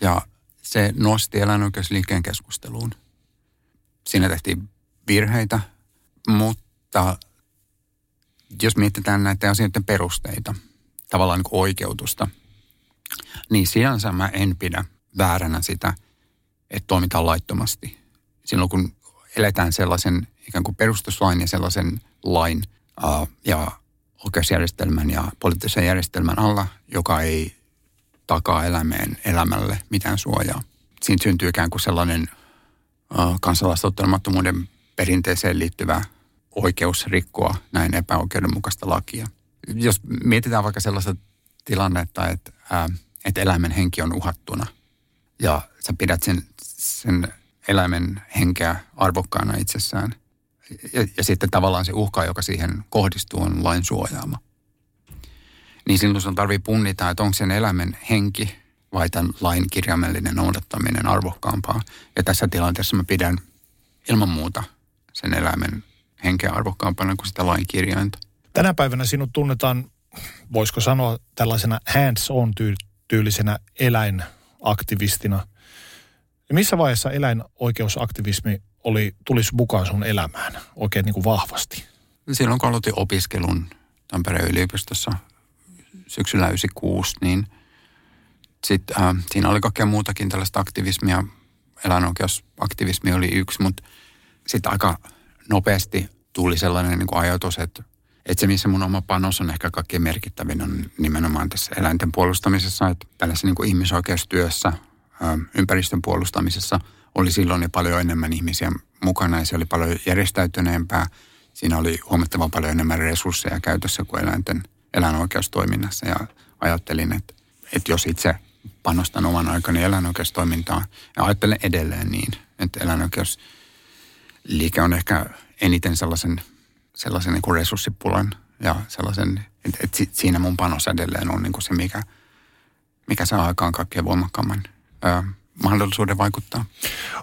ja se nosti eläinoikeusliikkeen keskusteluun. Siinä tehtiin virheitä, mutta jos mietitään näiden asioiden perusteita, tavallaan niin oikeutusta, niin sinänsä mä en pidä vääränä sitä, että toimitaan laittomasti. Silloin kun eletään sellaisen ikään kuin perustuslain ja sellaisen lain uh, ja oikeusjärjestelmän ja poliittisen järjestelmän alla, joka ei takaa elämään elämälle mitään suojaa. Siinä syntyy ikään kuin sellainen uh, kansalaistottelemattomuuden perinteeseen liittyvä oikeus rikkoa näin epäoikeudenmukaista lakia. Jos mietitään vaikka sellaista tilannetta, että, ää, että eläimen henki on uhattuna ja sä pidät sen, sen eläimen henkeä arvokkaana itsessään ja, ja sitten tavallaan se uhka, joka siihen kohdistuu, on lain suojaama. Niin silloin sun tarvii punnita, että onko sen eläimen henki vai tämän lain kirjaimellinen noudattaminen arvokkaampaa. Ja tässä tilanteessa mä pidän ilman muuta sen eläimen henkeä arvokkaampana kuin sitä lain kirjainta. Tänä päivänä sinut tunnetaan, voisiko sanoa tällaisena hands-on tyylisenä eläinaktivistina. Missä vaiheessa eläinoikeusaktivismi oli, tulisi mukaan sun elämään oikein niin kuin vahvasti? Silloin kun aloitin opiskelun Tampereen yliopistossa syksyllä 96, niin sit, äh, siinä oli kaikkea muutakin tällaista aktivismia. Eläinoikeusaktivismi oli yksi, mutta sitten aika nopeasti tuli sellainen niin kuin ajatus, että, että se missä mun oma panos on ehkä kaikkein merkittävin on nimenomaan tässä eläinten puolustamisessa, että tällaisessa niin kuin ihmisoikeustyössä, ympäristön puolustamisessa oli silloin jo paljon enemmän ihmisiä mukana ja se oli paljon järjestäytyneempää. Siinä oli huomattavan paljon enemmän resursseja käytössä kuin eläinten eläinoikeustoiminnassa ja ajattelin, että, että jos itse panostan oman aikani eläinoikeustoimintaan ja ajattelen edelleen niin, että eläinoikeus liike on ehkä eniten sellaisen, sellaisen niin kuin resurssipulan ja sellaisen, että, että siinä mun panos edelleen on niin kuin se, mikä, mikä saa aikaan kaikkein voimakkaamman ää, mahdollisuuden vaikuttaa.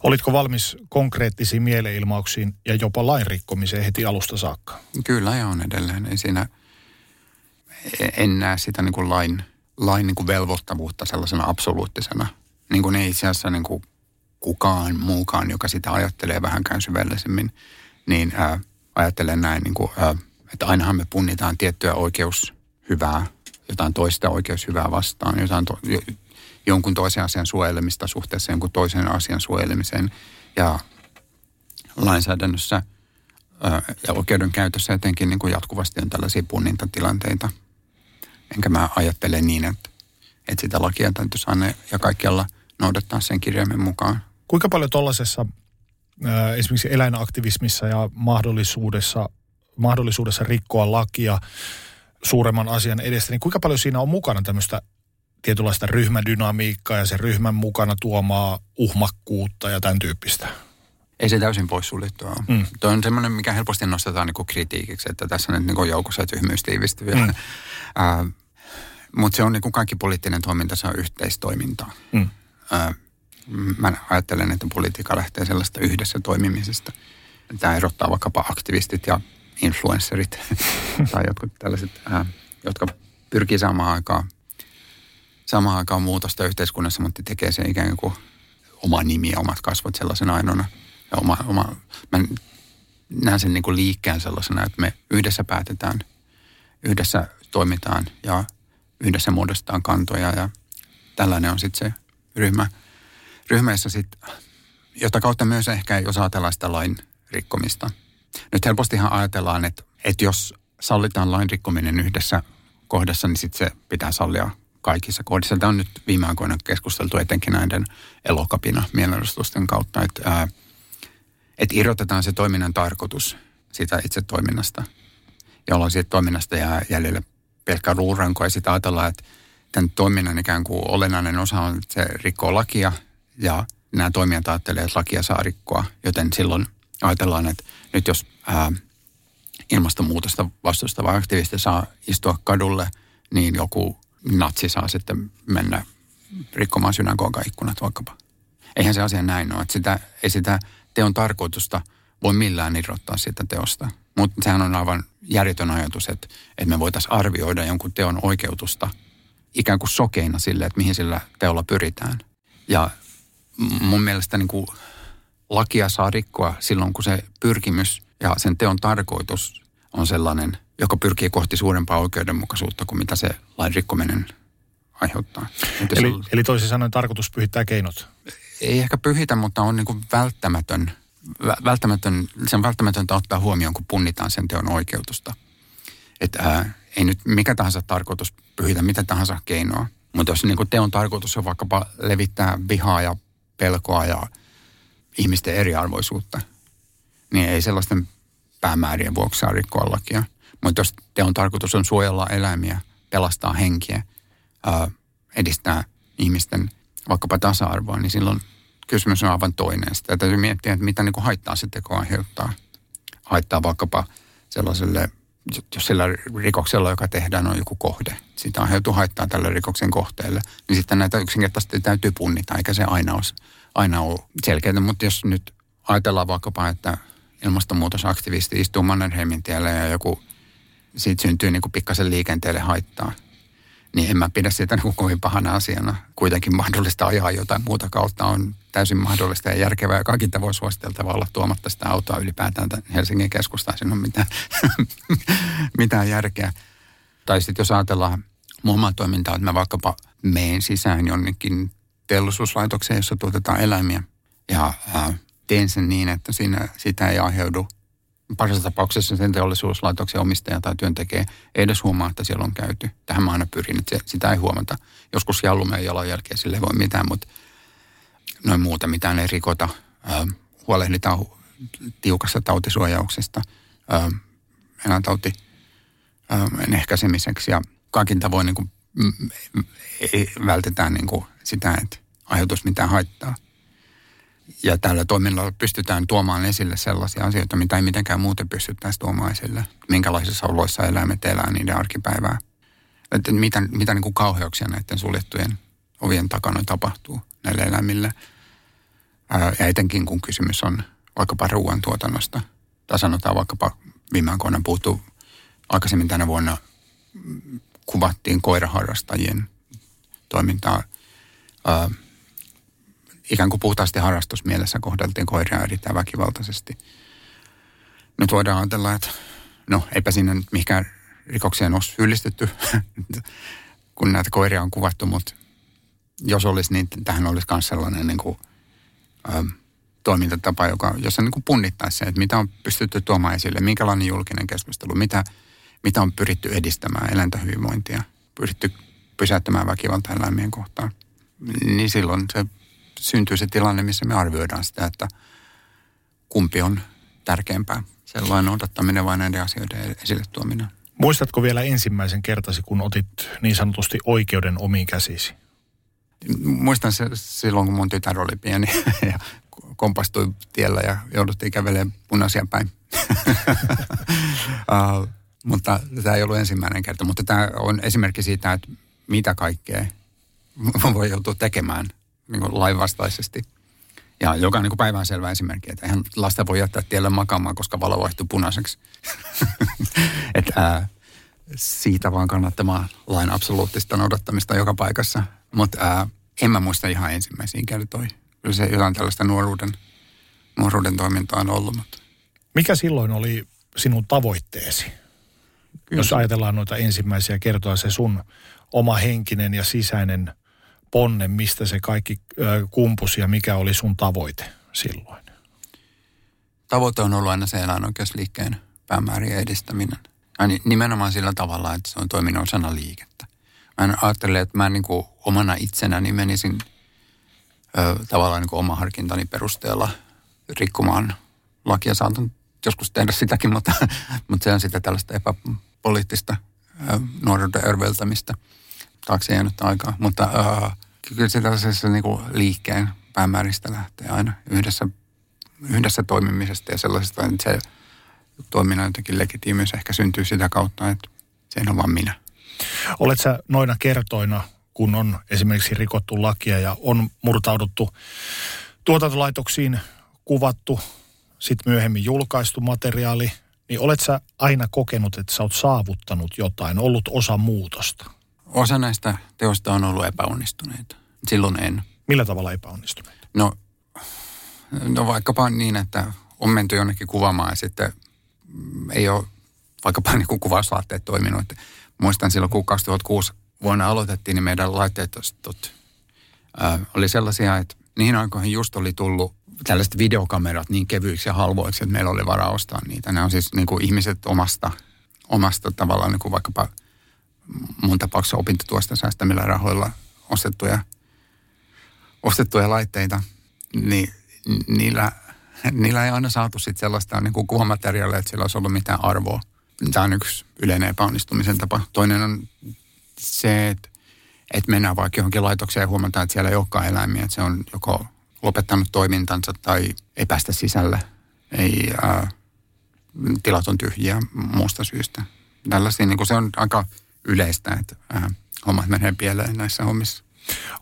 Olitko valmis konkreettisiin mieleilmauksiin ja jopa lainrikkomiseen heti alusta saakka? Kyllä ja on edelleen. Ei siinä, en näe sitä niin kuin lain, lain niin kuin velvoittavuutta sellaisena absoluuttisena. Niin kuin ei itse asiassa niin kuin kukaan muukaan, joka sitä ajattelee vähänkään syvällisemmin, niin ää, ajattelen näin, niin kuin, ää, että ainahan me punnitaan tiettyä oikeushyvää, jotain toista oikeushyvää vastaan, jotain to, jo, jonkun toisen asian suojelemista suhteessa jonkun toisen asian suojelemiseen. Ja lainsäädännössä ää, ja oikeudenkäytössä etenkin niin kuin jatkuvasti on tällaisia punnintatilanteita. Enkä mä ajattele niin, että, että sitä lakia täytyisi aina ja kaikkialla noudattaa sen kirjaimen mukaan. Kuinka paljon tuollaisessa esimerkiksi eläinaktivismissa ja mahdollisuudessa, mahdollisuudessa rikkoa lakia suuremman asian edestä, niin kuinka paljon siinä on mukana tämmöistä tietynlaista ryhmädynamiikkaa ja sen ryhmän mukana tuomaa uhmakkuutta ja tämän tyyppistä? Ei se täysin poissuljettua ole. Mm. Tuo on semmoinen, mikä helposti nostetaan niin kritiikiksi, että tässä on nyt niin joukossa tyhmyys tiivistyviä. Mm. Uh, Mutta se on niin kuin kaikki poliittinen toiminta, se on yhteistoimintaa. Mm. Uh, mä ajattelen, että politiikka lähtee sellaista yhdessä toimimisesta. Tämä erottaa vaikkapa aktivistit ja influencerit tai jotkut tällaiset, ää, jotka pyrkii saamaan aikaan, samaan aikaan muutosta yhteiskunnassa, mutta tekee se ikään kuin oma nimi ja omat kasvot sellaisena ainoana. Ja oma, oma, mä näen sen niin kuin liikkeen sellaisena, että me yhdessä päätetään, yhdessä toimitaan ja yhdessä muodostetaan kantoja ja tällainen on sitten se ryhmä – ryhmässä sitten, jota kautta myös ehkä jos ajatellaan sitä lain rikkomista. Nyt helpostihan ajatellaan, että, että jos sallitaan lain rikkominen yhdessä kohdassa, niin sitten se pitää sallia kaikissa kohdissa. Tämä on nyt viime aikoina keskusteltu etenkin näiden elokapina mielenostusten kautta, että, ää, että irrotetaan se toiminnan tarkoitus siitä itse toiminnasta, jolloin siitä toiminnasta jää jäljelle pelkkä luuranko ja sitten ajatellaan, että tämän toiminnan ikään kuin olennainen osa on, että se rikkoo lakia ja nämä toimijat ajattelee, että lakia saa rikkoa, joten silloin ajatellaan, että nyt jos ää, ilmastonmuutosta vastustava aktivisti saa istua kadulle, niin joku natsi saa sitten mennä rikkomaan synagogan ikkunat vaikkapa. Eihän se asia näin ole, että sitä, ei sitä teon tarkoitusta voi millään irrottaa siitä teosta. Mutta sehän on aivan järjetön ajatus, että, että me voitaisiin arvioida jonkun teon oikeutusta ikään kuin sokeina sille, että mihin sillä teolla pyritään. Ja mun mielestä niin kuin lakia saa rikkoa silloin, kun se pyrkimys ja sen teon tarkoitus on sellainen, joka pyrkii kohti suurempaa oikeudenmukaisuutta kuin mitä se lain rikkominen aiheuttaa. eli, on, eli toisin sanoen tarkoitus pyhittää keinot? Ei ehkä pyhitä, mutta on niin kuin välttämätön, välttämätön, se on välttämätöntä ottaa huomioon, kun punnitaan sen teon oikeutusta. Että ää, ei nyt mikä tahansa tarkoitus pyhitä mitä tahansa keinoa. Mutta jos niin kuin teon tarkoitus on vaikkapa levittää vihaa ja pelkoa ja ihmisten eriarvoisuutta, niin ei sellaisten päämäärien vuoksi saa rikkoa lakia. Mutta jos teon tarkoitus on suojella eläimiä, pelastaa henkiä, ää, edistää ihmisten vaikkapa tasa-arvoa, niin silloin kysymys on aivan toinen. Sitä täytyy miettiä, että mitä niin kuin haittaa se teko aiheuttaa. Haittaa vaikkapa sellaiselle, jos sillä rikoksella, joka tehdään, on joku kohde. Siitä aiheutuu haittaa tälle rikoksen kohteelle. Niin sitten näitä yksinkertaisesti täytyy punnita, eikä se aina ole aina ole selkeää, mutta jos nyt ajatellaan vaikkapa, että ilmastonmuutosaktivisti istuu Mannerheimin tielle ja joku, siitä syntyy niin kuin pikkasen liikenteelle haittaa, niin en mä pidä sitä niin kovin pahana asiana. Kuitenkin mahdollista ajaa jotain muuta kautta on täysin mahdollista ja järkevää ja kaikin tavoin suositeltavaa olla tuomatta sitä autoa ylipäätään Helsingin keskustaan. Siinä on mitään, mitään järkeä. Tai sitten jos ajatellaan muun toimintaa, että mä vaikkapa meen sisään jonnekin teollisuuslaitokseen, jossa tuotetaan eläimiä. Ja ää, teen sen niin, että siinä sitä ei aiheudu parissa tapauksessa sen teollisuuslaitoksen omistaja tai työntekijä ei edes huomaa, että siellä on käyty. Tähän mä aina pyrin, että sitä ei huomata. Joskus jallumeen jalanjälkeä sille ei voi mitään, mutta noin muuta mitään ei rikota. Ää, huolehditaan tiukasta tautisuojauksesta eläintauti ehkäisemiseksi ja kaikin tavoin niin kuin, ei, vältetään niin kuin sitä, että aiheutuisi mitään haittaa. Ja tällä toiminnalla pystytään tuomaan esille sellaisia asioita, mitä ei mitenkään muuten pystyttäisi tuomaan esille. Minkälaisissa oloissa eläimet elää niiden arkipäivää. Että mitä, mitä niin kuin kauheuksia näiden suljettujen ovien takana tapahtuu näille eläimille. ja etenkin kun kysymys on vaikkapa ruoantuotannosta. Tai sanotaan vaikkapa viime aikoina puhuttu aikaisemmin tänä vuonna kuvattiin koiraharrastajien toimintaa – äh, ikään kuin puhtaasti harrastusmielessä kohdeltiin koiria erittäin väkivaltaisesti. nyt voidaan ajatella, että no eipä sinne nyt mihinkään rikokseen ole syyllistetty, kun näitä koiria on kuvattu, mutta jos olisi, niin tähän olisi myös sellainen niin kuin, ö, toimintatapa, joka, jossa niin kuin punnittaisi se, että mitä on pystytty tuomaan esille, minkälainen julkinen keskustelu, mitä, mitä on pyritty edistämään eläinten hyvinvointia, pyritty pysäyttämään väkivaltaa eläimien kohtaan. Niin silloin se syntyy se tilanne, missä me arvioidaan sitä, että kumpi on tärkeämpää, sellainen odottaminen vai näiden asioiden esille tuominen. Muistatko vielä ensimmäisen kertasi, kun otit niin sanotusti oikeuden omiin käsisi? Muistan se silloin, kun mun tytär oli pieni ja kompastui tiellä ja jouduttiin kävelemään punaisia päin. uh, mutta tämä ei ollut ensimmäinen kerta, mutta tämä on esimerkki siitä, että mitä kaikkea voi joutua tekemään niin kuin lainvastaisesti. Ja joka on niin päivän selvä esimerkki, että eihän lasta voi jättää tielle makaamaan, koska valo vaihtuu punaiseksi. että siitä vaan kannattamaan lain absoluuttista noudattamista joka paikassa. Mutta en mä muista ihan ensimmäisiin kertoi. Kyllä se jotain tällaista nuoruuden, nuoruuden toimintaa on ollut. Mutta. Mikä silloin oli sinun tavoitteesi? Kyllä. Jos ajatellaan noita ensimmäisiä kertoa se sun oma henkinen ja sisäinen ponne, mistä se kaikki kumpusi ja mikä oli sun tavoite silloin? Tavoite on ollut aina se eläinoikeusliikkeen päämäärien edistäminen. Ja nimenomaan sillä tavalla, että se on toiminut osana liikettä. Mä ajattelen, että mä niin kuin omana itsenäni menisin ö, tavallaan niin kuin oma harkintani perusteella rikkomaan lakia. Saatan joskus tehdä sitäkin, mutta, mutta se on sitä tällaista epäpoliittista nuoruuden örveltämistä. Taakse jäänyt aikaa. Mutta ö, kyllä se tällaisessa niin kuin liikkeen päämääristä lähtee aina yhdessä, yhdessä toimimisesta ja sellaisesta, että se toiminnan jotenkin legitiimiys ehkä syntyy sitä kautta, että se on vaan minä. Olet sä noina kertoina, kun on esimerkiksi rikottu lakia ja on murtauduttu tuotantolaitoksiin, kuvattu, sitten myöhemmin julkaistu materiaali, niin olet sä aina kokenut, että sä oot saavuttanut jotain, ollut osa muutosta? Osa näistä teosta on ollut epäonnistuneita. Silloin en. Millä tavalla epäonnistuneita? No, no vaikkapa niin, että on menty jonnekin kuvaamaan ja sitten ei ole vaikkapa niin kuin kuvauslaitteet toiminut. Muistan silloin, kun 2006 vuonna aloitettiin, niin meidän laitteistot oli sellaisia, että niihin aikoihin just oli tullut tällaiset videokamerat niin kevyiksi ja halvoiksi, että meillä oli varaa ostaa niitä. Ne on siis niin kuin ihmiset omasta, omasta tavallaan niin kuin vaikkapa mun tapauksessa opintotuosta säästämillä rahoilla ostettuja, ostettuja laitteita, niin niillä, niillä ei aina saatu sit sellaista niin kuin kuvamateriaalia, että sillä olisi ollut mitään arvoa. Tämä on yksi yleinen epäonnistumisen tapa. Toinen on se, että, että mennään vaikka johonkin laitokseen ja huomataan, että siellä ei olekaan eläimiä. Että se on joko lopettanut toimintansa tai ei päästä sisälle. Ei, ää, tilat on tyhjiä muusta syystä. Tällaisia, niin kuin se on aika yleistä, että ää, hommat menee pieleen näissä hommissa.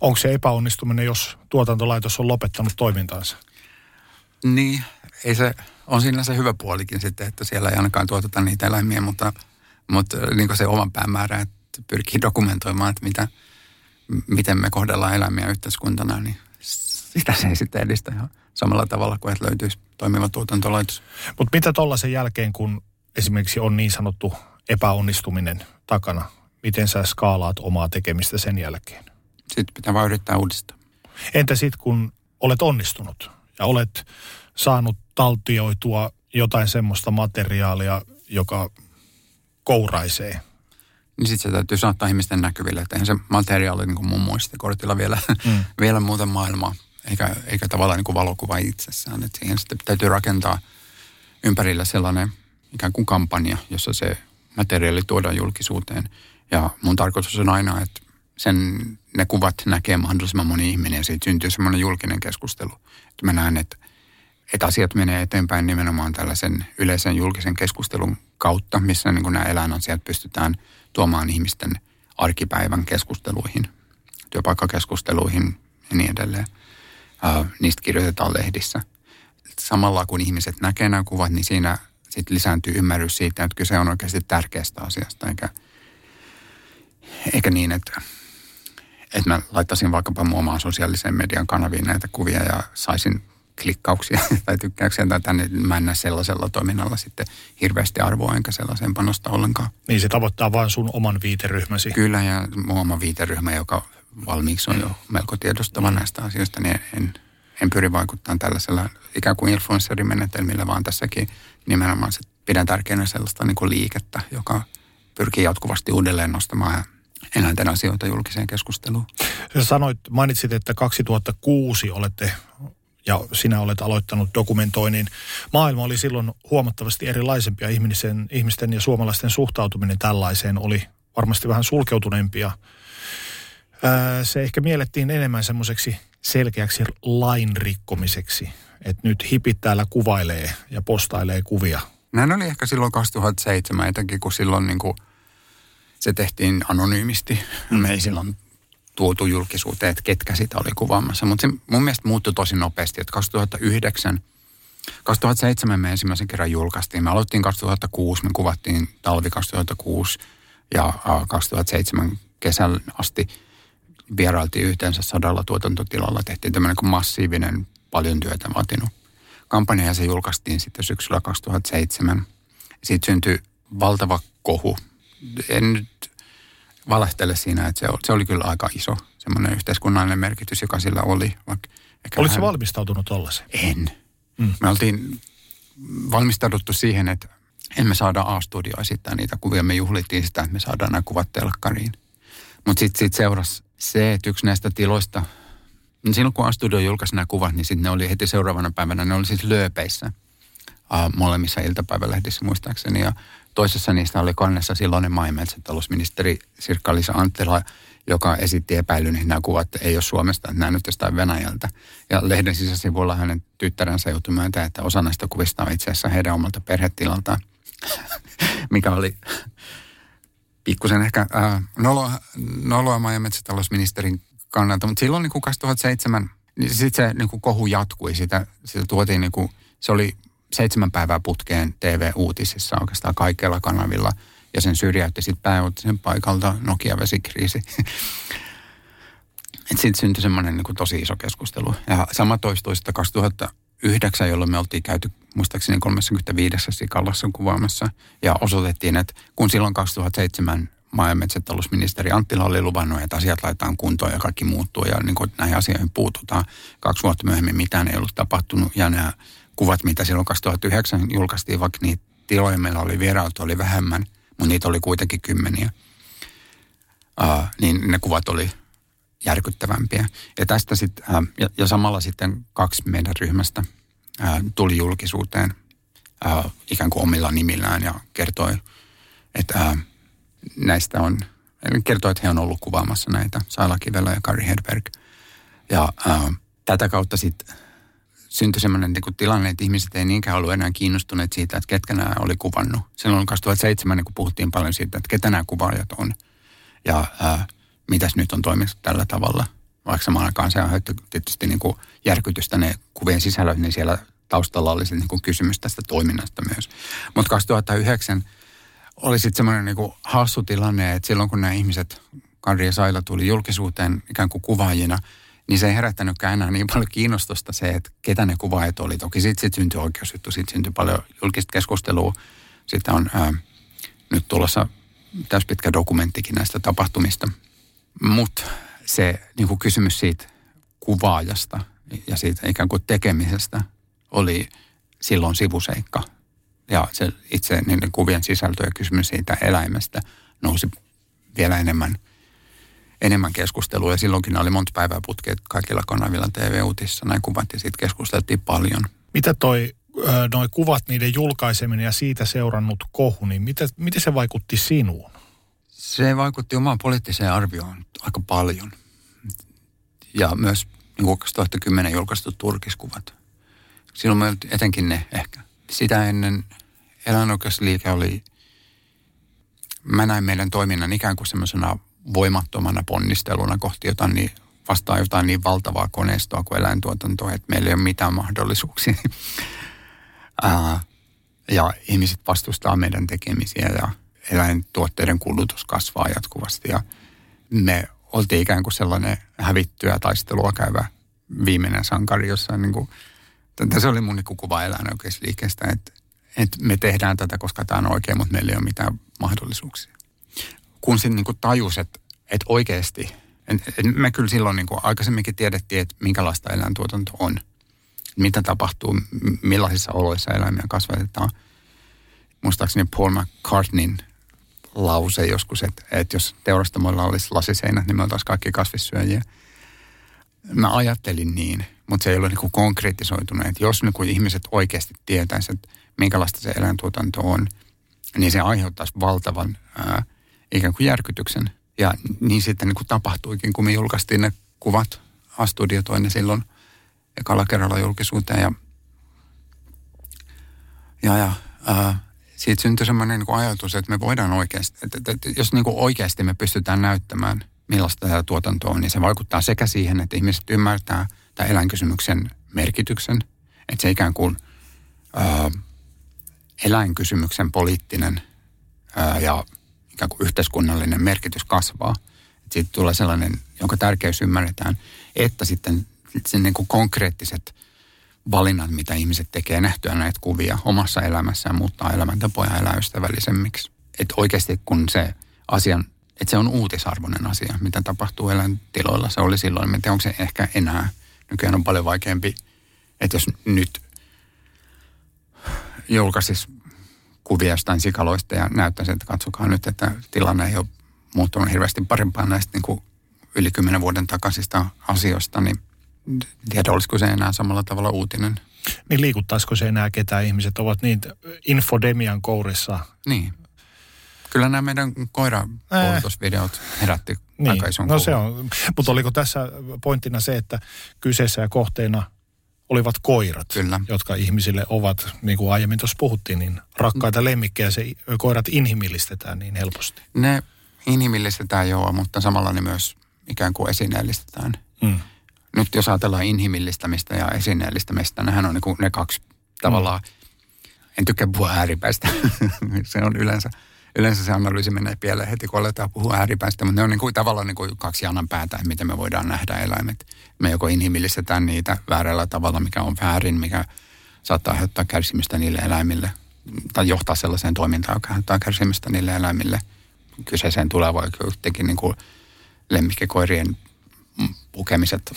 Onko se epäonnistuminen, jos tuotantolaitos on lopettanut toimintaansa? Niin, ei se, on siinä se hyvä puolikin sitten, että siellä ei ainakaan tuoteta niitä eläimiä, mutta, mutta niin se oman päämäärä, että pyrkii dokumentoimaan, että mitä, miten me kohdellaan eläimiä yhteiskuntana, niin sitä se ei sitten edistä ihan samalla tavalla kuin että löytyisi toimiva tuotantolaitos. Mutta mitä tuollaisen jälkeen, kun esimerkiksi on niin sanottu epäonnistuminen takana, miten sä skaalaat omaa tekemistä sen jälkeen? Sitten pitää vaan yrittää uudistaa. Entä sitten, kun olet onnistunut ja olet saanut taltioitua jotain semmoista materiaalia, joka kouraisee? Niin sitten se täytyy saattaa ihmisten näkyville, että eihän se materiaali niin kuin mun muistikortilla vielä, mm. vielä muuta maailmaa, eikä, eikä tavallaan niin kuin valokuva itsessään. Että siihen sitten täytyy rakentaa ympärillä sellainen ikään kuin kampanja, jossa se materiaali tuodaan julkisuuteen. Ja mun tarkoitus on aina, että sen, ne kuvat näkee mahdollisimman moni ihminen ja siitä syntyy semmoinen julkinen keskustelu. Että mä näen, että, että asiat menee eteenpäin nimenomaan tällaisen yleisen julkisen keskustelun kautta, missä niin nämä eläinasiat pystytään tuomaan ihmisten arkipäivän keskusteluihin, työpaikkakeskusteluihin ja niin edelleen. Uh, niistä kirjoitetaan lehdissä. Samalla kun ihmiset näkee nämä kuvat, niin siinä sitten lisääntyy ymmärrys siitä, että kyse on oikeasti tärkeästä asiasta, eikä, eikä niin, että, että mä laittaisin vaikkapa mun omaan sosiaalisen median kanaviin näitä kuvia ja saisin klikkauksia tai tykkäyksiä tai tänne. Mä en näe sellaisella toiminnalla sitten hirveästi arvoa enkä sellaiseen panosta ollenkaan. Niin se tavoittaa vain sun oman viiteryhmäsi. Kyllä ja mun oma viiteryhmä, joka valmiiksi on jo melko tiedostava näistä asioista, niin en, en pyri vaikuttamaan tällaisella ikään kuin influensserimenetelmillä, vaan tässäkin nimenomaan se pidän tärkeänä sellaista niin kuin liikettä, joka pyrkii jatkuvasti uudelleen nostamaan eläinten asioita julkiseen keskusteluun. Sä sanoit, mainitsit, että 2006 olette ja sinä olet aloittanut dokumentoinnin. Maailma oli silloin huomattavasti erilaisempi ja ihmisten, ihmisten ja suomalaisten suhtautuminen tällaiseen oli varmasti vähän sulkeutuneempia. Se ehkä miellettiin enemmän semmoiseksi selkeäksi lain rikkomiseksi, että nyt hipit täällä kuvailee ja postailee kuvia. Näin oli ehkä silloin 2007, etenkin kun silloin niin kuin se tehtiin anonyymisti. Me ei silloin tuotu julkisuuteen, että ketkä sitä oli kuvaamassa. Mutta se mun mielestä muuttui tosi nopeasti, että 2009, 2007 me ensimmäisen kerran julkaistiin. Me aloittiin 2006, me kuvattiin talvi 2006 ja 2007 kesän asti vierailtiin yhteensä sadalla tuotantotilalla. Tehtiin tämmöinen kuin massiivinen, paljon työtä vaatinut kampanja ja se julkaistiin sitten syksyllä 2007. Siitä syntyi valtava kohu. En nyt valehtele siinä, että se oli, se oli kyllä aika iso semmoinen yhteiskunnallinen merkitys, joka sillä oli. Vaikka Oletko vähän... valmistautunut tollaiseen? En. Mm. Me oltiin valmistauduttu siihen, että emme saada A-studio esittää niitä kuvia. Me juhlittiin sitä, että me saadaan nämä kuvat telkkariin. Mutta sitten sit seurasi se, että yksi näistä tiloista, niin silloin kun A-studio julkaisi nämä kuvat, niin sitten ne oli heti seuraavana päivänä, ne oli siis lööpeissä uh, molemmissa iltapäivälehdissä muistaakseni. Ja toisessa niistä oli kannessa silloinen maa- ja metsätalousministeri Sirkka-Liisa Anttila, joka esitti epäilyn, että nämä kuvat ei ole Suomesta, että nämä nyt jostain Venäjältä. Ja lehden sisäsivuilla hänen tyttärensä joutui myöntämään, että osa näistä kuvista on itse asiassa heidän omalta perhetilaltaan, mikä oli pikkusen ehkä äh, noloa, noloa maa- ja metsätalousministerin kannalta. Mutta silloin niin kuin 2007, niin sitten se niin kuin kohu jatkui. Sitä, sitä tuotiin, niin kuin, se oli seitsemän päivää putkeen TV-uutisissa oikeastaan kaikilla kanavilla. Ja sen syrjäytti sitten pääuutisen paikalta Nokia-vesikriisi. Sitten syntyi semmoinen niin tosi iso keskustelu. Ja sama toistui sitten 2009, jolloin me oltiin käyty muistaakseni 35 Sikallassa kuvaamassa. Ja osoitettiin, että kun silloin 2007 maa- ja metsätalousministeri Anttila oli luvannut, että asiat laitetaan kuntoon ja kaikki muuttuu ja niin kuin näihin asioihin puututaan. Kaksi vuotta myöhemmin mitään ei ollut tapahtunut ja nämä kuvat, mitä silloin 2009 julkaistiin, vaikka niitä tiloja meillä oli vierailtu, oli vähemmän, mutta niitä oli kuitenkin kymmeniä. Uh, niin ne kuvat oli järkyttävämpiä. Ja tästä sitten, uh, ja, ja samalla sitten kaksi meidän ryhmästä uh, tuli julkisuuteen uh, ikään kuin omilla nimillään ja kertoi, että uh, näistä on, kertoi, että he on ollut kuvaamassa näitä, Saila Kivelä ja Kari Hedberg. Ja uh, tätä kautta sitten syntyi sellainen niin tilanne, että ihmiset ei niinkään ollut enää kiinnostuneet siitä, että ketkä nämä oli kuvannut. Silloin 2007 niin puhuttiin paljon siitä, että ketä nämä kuvaajat on ja ää, mitäs nyt on toimittu tällä tavalla. Vaikka samaan aikaan se aiheutti tietysti niin kuin järkytystä ne kuvien sisällöt, niin siellä taustalla oli niin kuin kysymys tästä toiminnasta myös. Mutta 2009 oli sitten semmoinen niin hassu tilanne, että silloin kun nämä ihmiset, Kari ja Saila tuli julkisuuteen ikään kuin kuvaajina – niin se ei herättänytkään enää niin paljon kiinnostusta se, että ketä ne kuvaajat oli. Toki sitten sit syntyi oikeusjuttu, sitten syntyi paljon julkista keskustelua. Sitten on ää, nyt tulossa pitkä dokumenttikin näistä tapahtumista. Mutta se niin kuin kysymys siitä kuvaajasta ja siitä ikään kuin tekemisestä oli silloin sivuseikka. Ja se itse niiden kuvien sisältö ja kysymys siitä eläimestä nousi vielä enemmän – enemmän keskustelua. Ja silloinkin oli monta päivää putkeet kaikilla kanavilla TV-uutissa. Näin kuvat ja siitä keskusteltiin paljon. Mitä toi noi kuvat, niiden julkaiseminen ja siitä seurannut kohu, niin mitä, miten se vaikutti sinuun? Se vaikutti omaan poliittiseen arvioon aika paljon. Ja myös niin 2010 julkaistut turkiskuvat. Silloin me etenkin ne ehkä. Sitä ennen eläinoikeusliike oli, mä näin meidän toiminnan ikään kuin semmoisena voimattomana ponnisteluna kohti jotain niin vastaa jotain niin valtavaa koneistoa kuin eläintuotantoa, että meillä ei ole mitään mahdollisuuksia. Ää, ja ihmiset vastustaa meidän tekemisiä ja eläintuotteiden kulutus kasvaa jatkuvasti. Ja me oltiin ikään kuin sellainen hävittyä taistelua käyvä viimeinen sankari jossain niin kuin se oli mun niin kuva eläinoikeusliikkeestä, että, että me tehdään tätä, koska tämä on oikein, mutta meillä ei ole mitään mahdollisuuksia. Kun sitten niin tajus, että, että oikeasti, että me kyllä silloin niin kuin aikaisemminkin tiedettiin, että minkälaista eläintuotanto on, mitä tapahtuu, millaisissa oloissa eläimiä kasvatetaan. Muistaakseni Paul McCartneyn lause joskus, että, että jos teurastamoilla olisi lasiseinät, niin me oltaisiin kaikki kasvissyöjiä. Mä ajattelin niin, mutta se ei ole niin konkretisoitunut. Että jos niin ihmiset oikeasti tietäisivät, minkälaista se eläintuotanto on, niin se aiheuttaisi valtavan ää, ikään kuin järkytyksen. Ja niin sitten niin kuin tapahtuikin, kun me julkaistiin ne kuvat. Astudio toi ne silloin ekalla kerralla julkisuuteen. Ja, ja, ja ää, siitä syntyi semmoinen niin ajatus, että me voidaan oikeasti, että, että, että jos niin kuin oikeasti me pystytään näyttämään, millaista tämä tuotanto on, niin se vaikuttaa sekä siihen, että ihmiset ymmärtää tämän eläinkysymyksen merkityksen, että se ikään kuin ää, eläinkysymyksen poliittinen ää, ja ikään kuin yhteiskunnallinen merkitys kasvaa. Että siitä tulee sellainen, jonka tärkeys ymmärretään, että sitten sen niin kuin konkreettiset valinnat, mitä ihmiset tekee nähtyä näitä kuvia omassa elämässään, muuttaa elämäntapoja eläystävällisemmiksi. Että oikeasti kun se asian, että se on uutisarvoinen asia, mitä tapahtuu eläintiloilla. Se oli silloin, tiedä, onko se ehkä enää. Nykyään on paljon vaikeampi, että jos nyt julkaisisi kuvia jostain sikaloista ja näyttäisi, että katsokaa nyt, että tilanne ei ole muuttunut hirveästi parempaan näistä niin kuin yli kymmenen vuoden takaisista asioista, niin tiedä, olisiko se enää samalla tavalla uutinen. Niin liikuttaisiko se enää ketään? Ihmiset ovat niin infodemian kourissa. Niin. Kyllä nämä meidän koirakoulutusvideot herätti niin. aika ison No se on. Mutta oliko tässä pointtina se, että kyseessä ja kohteena olivat koirat, Kyllä. jotka ihmisille ovat, niin kuin aiemmin tuossa puhuttiin, niin rakkaita lemmikkejä. Se koirat inhimillistetään niin helposti. Ne inhimillistetään joo, mutta samalla ne myös ikään kuin esineellistetään. Mm nyt jos ajatellaan inhimillistämistä ja esineellistämistä, nehän on niin ne kaksi tavallaan, en tykkää puhua ääripäistä, se on yleensä, yleensä se analyysi menee pieleen heti, kun aletaan puhua ääripäistä, mutta ne on niin kuin, tavallaan niin kuin kaksi janan päätä, miten me voidaan nähdä eläimet. Me joko inhimillistetään niitä väärällä tavalla, mikä on väärin, mikä saattaa aiheuttaa kärsimystä niille eläimille, tai johtaa sellaiseen toimintaan, joka aiheuttaa kärsimystä niille eläimille. Kyseeseen tulee vaikka jotenkin niin kuin lemmikkikoirien pukemiset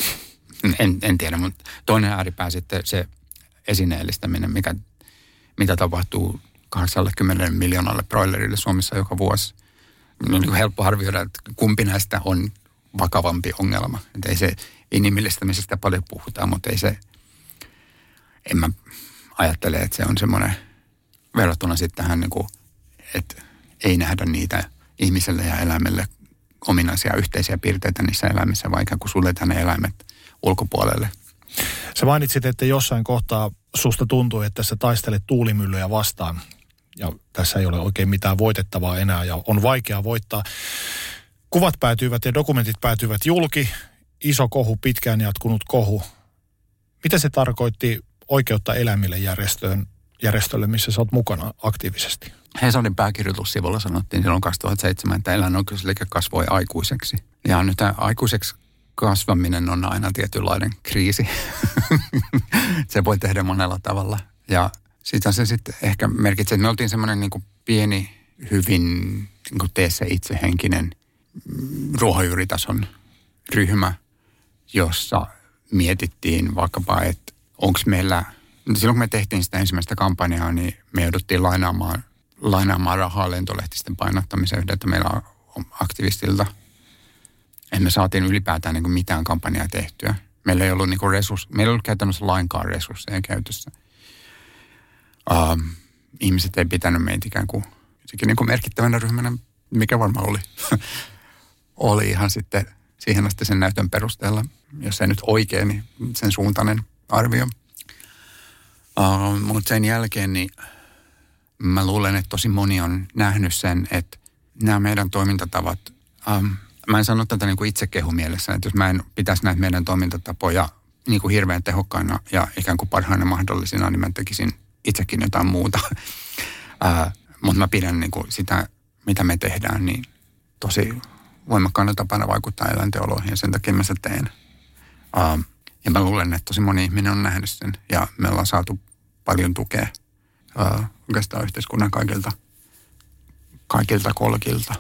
en, en tiedä, mutta toinen ääripää sitten se esineellistäminen, mikä, mitä tapahtuu 80 miljoonalle broilerille Suomessa joka vuosi. On niin helppo arvioida, että kumpi näistä on vakavampi ongelma. Että ei se inhimillistämisestä paljon puhutaan, mutta ei se, en mä ajattele, että se on semmoinen verrattuna sitten tähän, niin kuin, että ei nähdä niitä ihmiselle ja eläimelle ominaisia yhteisiä piirteitä niissä eläimissä, vaikka kun suljetaan ne eläimet ulkopuolelle. Sä mainitsit, että jossain kohtaa susta tuntuu, että sä taistelet tuulimyllyjä vastaan. Ja tässä ei ole oikein mitään voitettavaa enää ja on vaikea voittaa. Kuvat päätyivät ja dokumentit päätyivät julki. Iso kohu, pitkään jatkunut kohu. Mitä se tarkoitti oikeutta eläimille järjestöön, järjestölle, missä sä oot mukana aktiivisesti? Hesarin pääkirjoitussivulla sanottiin silloin 2007, että eläinoikeusliike kasvoi aikuiseksi. Ja nyt aikuiseksi kasvaminen on aina tietynlainen kriisi. se voi tehdä monella tavalla. Ja sitä se sitten ehkä merkitsee, me oltiin semmoinen niin pieni, hyvin niin kuin tee se ruohonjuuritason ryhmä, jossa mietittiin vaikkapa, että onko meillä, silloin kun me tehtiin sitä ensimmäistä kampanjaa, niin me jouduttiin lainaamaan, lainaamaan rahaa lentolehtisten painattamiseen yhdeltä meillä aktivistilta – me saatiin ylipäätään niin mitään kampanjaa tehtyä. Meillä ei ollut, niin resurs, meillä ei ollut käytännössä lainkaan resursseja käytössä. Uh, ihmiset ei pitänyt meitä ikään kuin, niin kuin merkittävänä ryhmänä, mikä varmaan oli, oli ihan sitten siihen asti sen näytön perusteella, jos ei nyt oikein, niin sen suuntainen arvio. Uh, mutta sen jälkeen niin mä luulen, että tosi moni on nähnyt sen, että nämä meidän toimintatavat um, – mä en sano tätä niin kuin itsekehu mielessä, että jos mä en pitäisi näitä meidän toimintatapoja niin kuin hirveän tehokkaina ja ikään kuin parhaina mahdollisina, niin mä tekisin itsekin jotain muuta. Mutta mä pidän niin kuin sitä, mitä me tehdään, niin tosi voimakkaana tapana vaikuttaa eläinten oloihin ja sen takia mä sen teen. Ää, Ja mä luulen, että tosi moni ihminen on nähnyt sen ja me ollaan saatu paljon tukea ää, oikeastaan yhteiskunnan kaikilta, kaikilta kolkilta.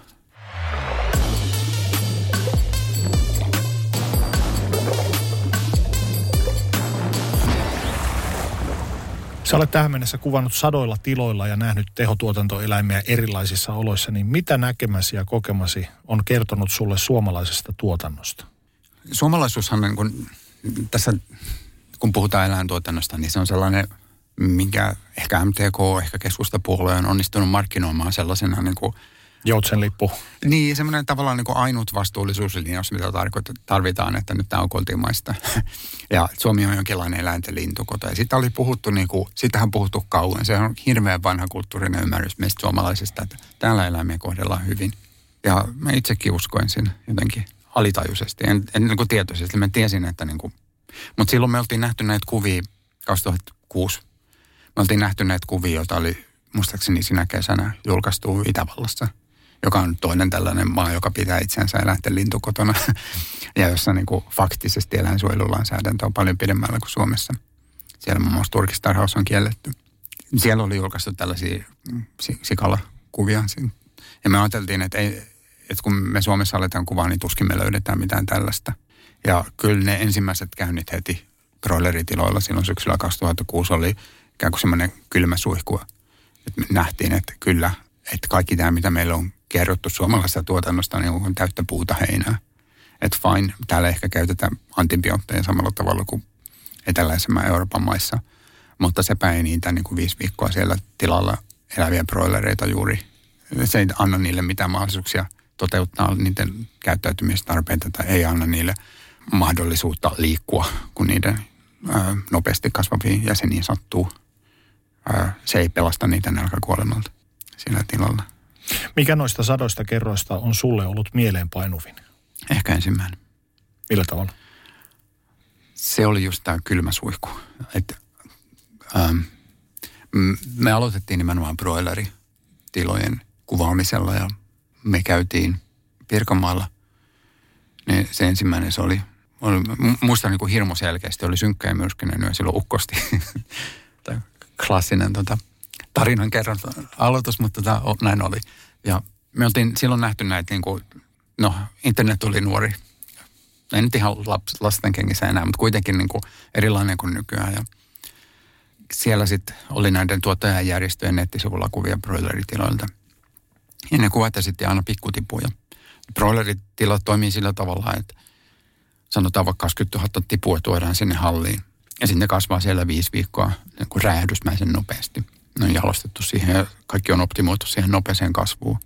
Sä olet tähän mennessä kuvannut sadoilla tiloilla ja nähnyt tehotuotantoeläimiä erilaisissa oloissa, niin mitä näkemäsi ja kokemasi on kertonut sulle suomalaisesta tuotannosta? Suomalaisuushan, kun, tässä kun puhutaan eläintuotannosta, niin se on sellainen, minkä ehkä MTK, ehkä keskustapuolue on onnistunut markkinoimaan sellaisena niin kuin Joutsenlippu. Niin, semmoinen tavallaan niin ainut vastuullisuuslinjaus, mitä tarvitaan, että nyt tämä on kotimaista. ja Suomi on jonkinlainen eläinten lintukoto. Ja sitä oli puhuttu, niin kuin, sitähän on puhuttu kauan. Se on hirveän vanha kulttuurinen ymmärrys meistä suomalaisista, että täällä eläimiä kohdellaan hyvin. Ja mä itsekin uskoin sen jotenkin alitajuisesti, en, en niin kuin tietoisesti. Mä tiesin, että niin kuin, mutta silloin me oltiin nähty näitä kuvia 2006. Me oltiin nähty näitä kuvia, joita oli muistaakseni sinä kesänä julkaistu Itävallassa – joka on toinen tällainen maa, joka pitää itseänsä eläinten lintukotona ja jossa niin kuin faktisesti eläinsuojelulainsäädäntö on paljon pidemmällä kuin Suomessa. Siellä muun muassa turkistarhaus on kielletty. Siellä oli julkaistu tällaisia mm, sikalakuvia. Ja me ajateltiin, että, ei, että kun me Suomessa aletaan kuvaa, niin tuskin me löydetään mitään tällaista. Ja kyllä ne ensimmäiset käynnit heti broileritiloilla silloin syksyllä 2006 oli ikään kuin semmoinen kylmä suihku. Että nähtiin, että kyllä, että kaikki tämä, mitä meillä on kerrottu suomalaisesta tuotannosta, niin on täyttä puuta heinää. Että fine, täällä ehkä käytetään antibiootteja samalla tavalla kuin eteläisemmän Euroopan maissa, mutta sepä ei niitä niin kuin viisi viikkoa siellä tilalla eläviä broilereita juuri. Se ei anna niille mitään mahdollisuuksia toteuttaa niiden käyttäytymistarpeita tai ei anna niille mahdollisuutta liikkua, kun niiden ää, nopeasti kasvaviin jäseniin sattuu. Ää, se ei pelasta niitä nälkäkuolemalta siellä tilalla. Mikä noista sadoista kerroista on sulle ollut mieleenpainuvin? Ehkä ensimmäinen. Millä tavalla? Se oli just tämä kylmä suihku. Et, ähm, me aloitettiin nimenomaan broileritilojen kuvaamisella ja me käytiin Pirkanmaalla. Ne, se ensimmäinen se oli, oli muistan niin kuin hirmu selkeästi, oli synkkä ja myrskyinen yö silloin ukkosti. klassinen tota, tarinan kerran aloitus, mutta tota, näin oli. Ja me oltiin silloin nähty näitä, niin kuin, no internet oli nuori. En nyt ihan laps, lasten kengissä enää, mutta kuitenkin niin kuin erilainen kuin nykyään. Ja siellä sitten oli näiden tuottajajärjestöjen nettisivulla kuvia broileritiloilta. Ja ne kuvat sitten aina pikkutipuja. Broileritilat toimii sillä tavalla, että sanotaan vaikka 20 000 tipua tuodaan sinne halliin. Ja sitten ne kasvaa siellä viisi viikkoa niin kuin räjähdysmäisen nopeasti – ne on jalostettu siihen ja kaikki on optimoitu siihen nopeeseen kasvuun.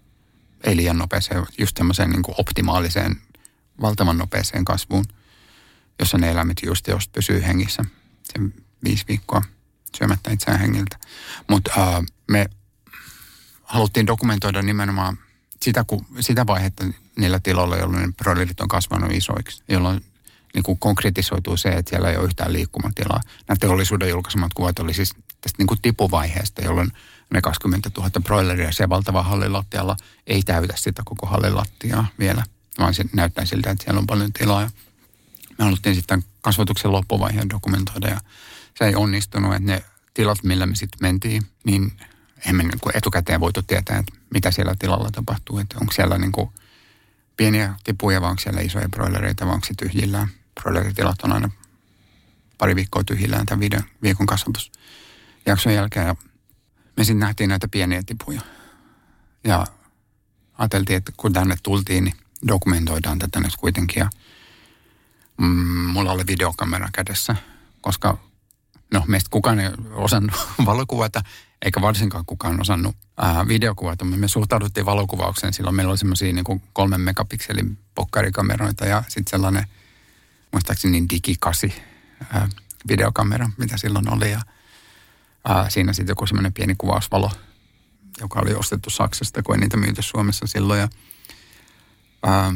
Ei liian nopeeseen, just tämmöiseen niin kuin optimaaliseen, valtavan nopeeseen kasvuun, jossa ne eläimet just jos pysyy hengissä sen viisi viikkoa syömättä itseään hengiltä. Mutta uh, me haluttiin dokumentoida nimenomaan sitä, kun, sitä vaihetta niillä tiloilla, jolloin ne on kasvanut isoiksi, jolloin niin kuin konkretisoituu se, että siellä ei ole yhtään liikkumatilaa. Nämä teollisuuden julkaisemat kuvat oli siis tästä niin kuin tipuvaiheesta, jolloin ne 20 000 broileria se valtava hallilattialla ei täytä sitä koko hallilattiaa vielä, vaan se näyttää siltä, että siellä on paljon tilaa. Me haluttiin sitten kasvatuksen loppuvaiheen dokumentoida ja se ei onnistunut, että ne tilat, millä me sitten mentiin, niin emme niin kuin etukäteen voitu tietää, että mitä siellä tilalla tapahtuu, että onko siellä niin kuin pieniä tipuja, vai onko siellä isoja broilereita, vai onko se tyhjillään. Broileritilat on aina pari viikkoa tyhjillään tämän viikon kasvatus jakson jälkeen. Ja me sitten nähtiin näitä pieniä tipuja. Ja ajateltiin, että kun tänne tultiin, niin dokumentoidaan tätä nyt kuitenkin. Ja mm, mulla oli videokamera kädessä, koska no meistä kukaan ei osannut valokuvata, eikä varsinkaan kukaan osannut ää, videokuvata. Me suhtauduttiin valokuvaukseen, silloin meillä oli semmoisia niin kolmen megapikselin pokkarikameroita ja sitten sellainen, muistaakseni digikasi ää, videokamera, mitä silloin oli. Ja ää, siinä sitten joku semmoinen pieni kuvausvalo, joka oli ostettu Saksasta, kun ei niitä myyty Suomessa silloin. Ja, ää,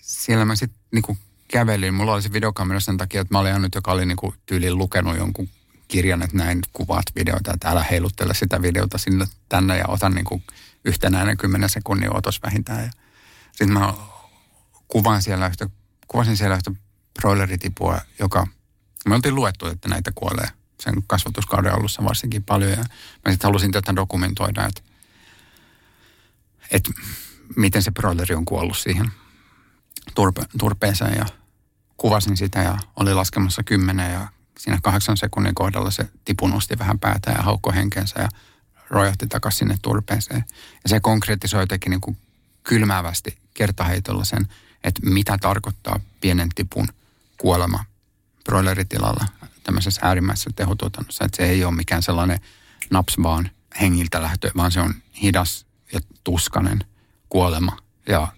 siellä mä sitten niinku kävelin. Mulla oli se videokamera sen takia, että mä olin ainut, joka oli niinku tyyliin lukenut jonkun kirjan, että näin kuvat videoita, että älä heiluttele sitä videota sinne tänne ja otan niinku yhtenäinen kymmenen sekunnin otos vähintään. Sitten mä kuvan siellä yhtä, kuvasin siellä yhtä broileritipua, joka, me oltiin luettu, että näitä kuolee sen kasvatuskauden alussa varsinkin paljon. Ja mä sitten halusin tätä dokumentoida, että, että miten se broileri on kuollut siihen turpe, turpeeseen ja kuvasin sitä ja oli laskemassa kymmenen ja siinä kahdeksan sekunnin kohdalla se tipu nosti vähän päätä ja haukko henkensä ja rojahti takaisin sinne turpeeseen. Ja se konkretisoi jotenkin niin kuin kylmäävästi kertaheitolla sen, että mitä tarkoittaa pienen tipun kuolema broileritilalla tämmöisessä äärimmäisessä tehotuotannossa. Että se ei ole mikään sellainen naps vaan hengiltä lähtö, vaan se on hidas ja tuskanen kuolema. Ja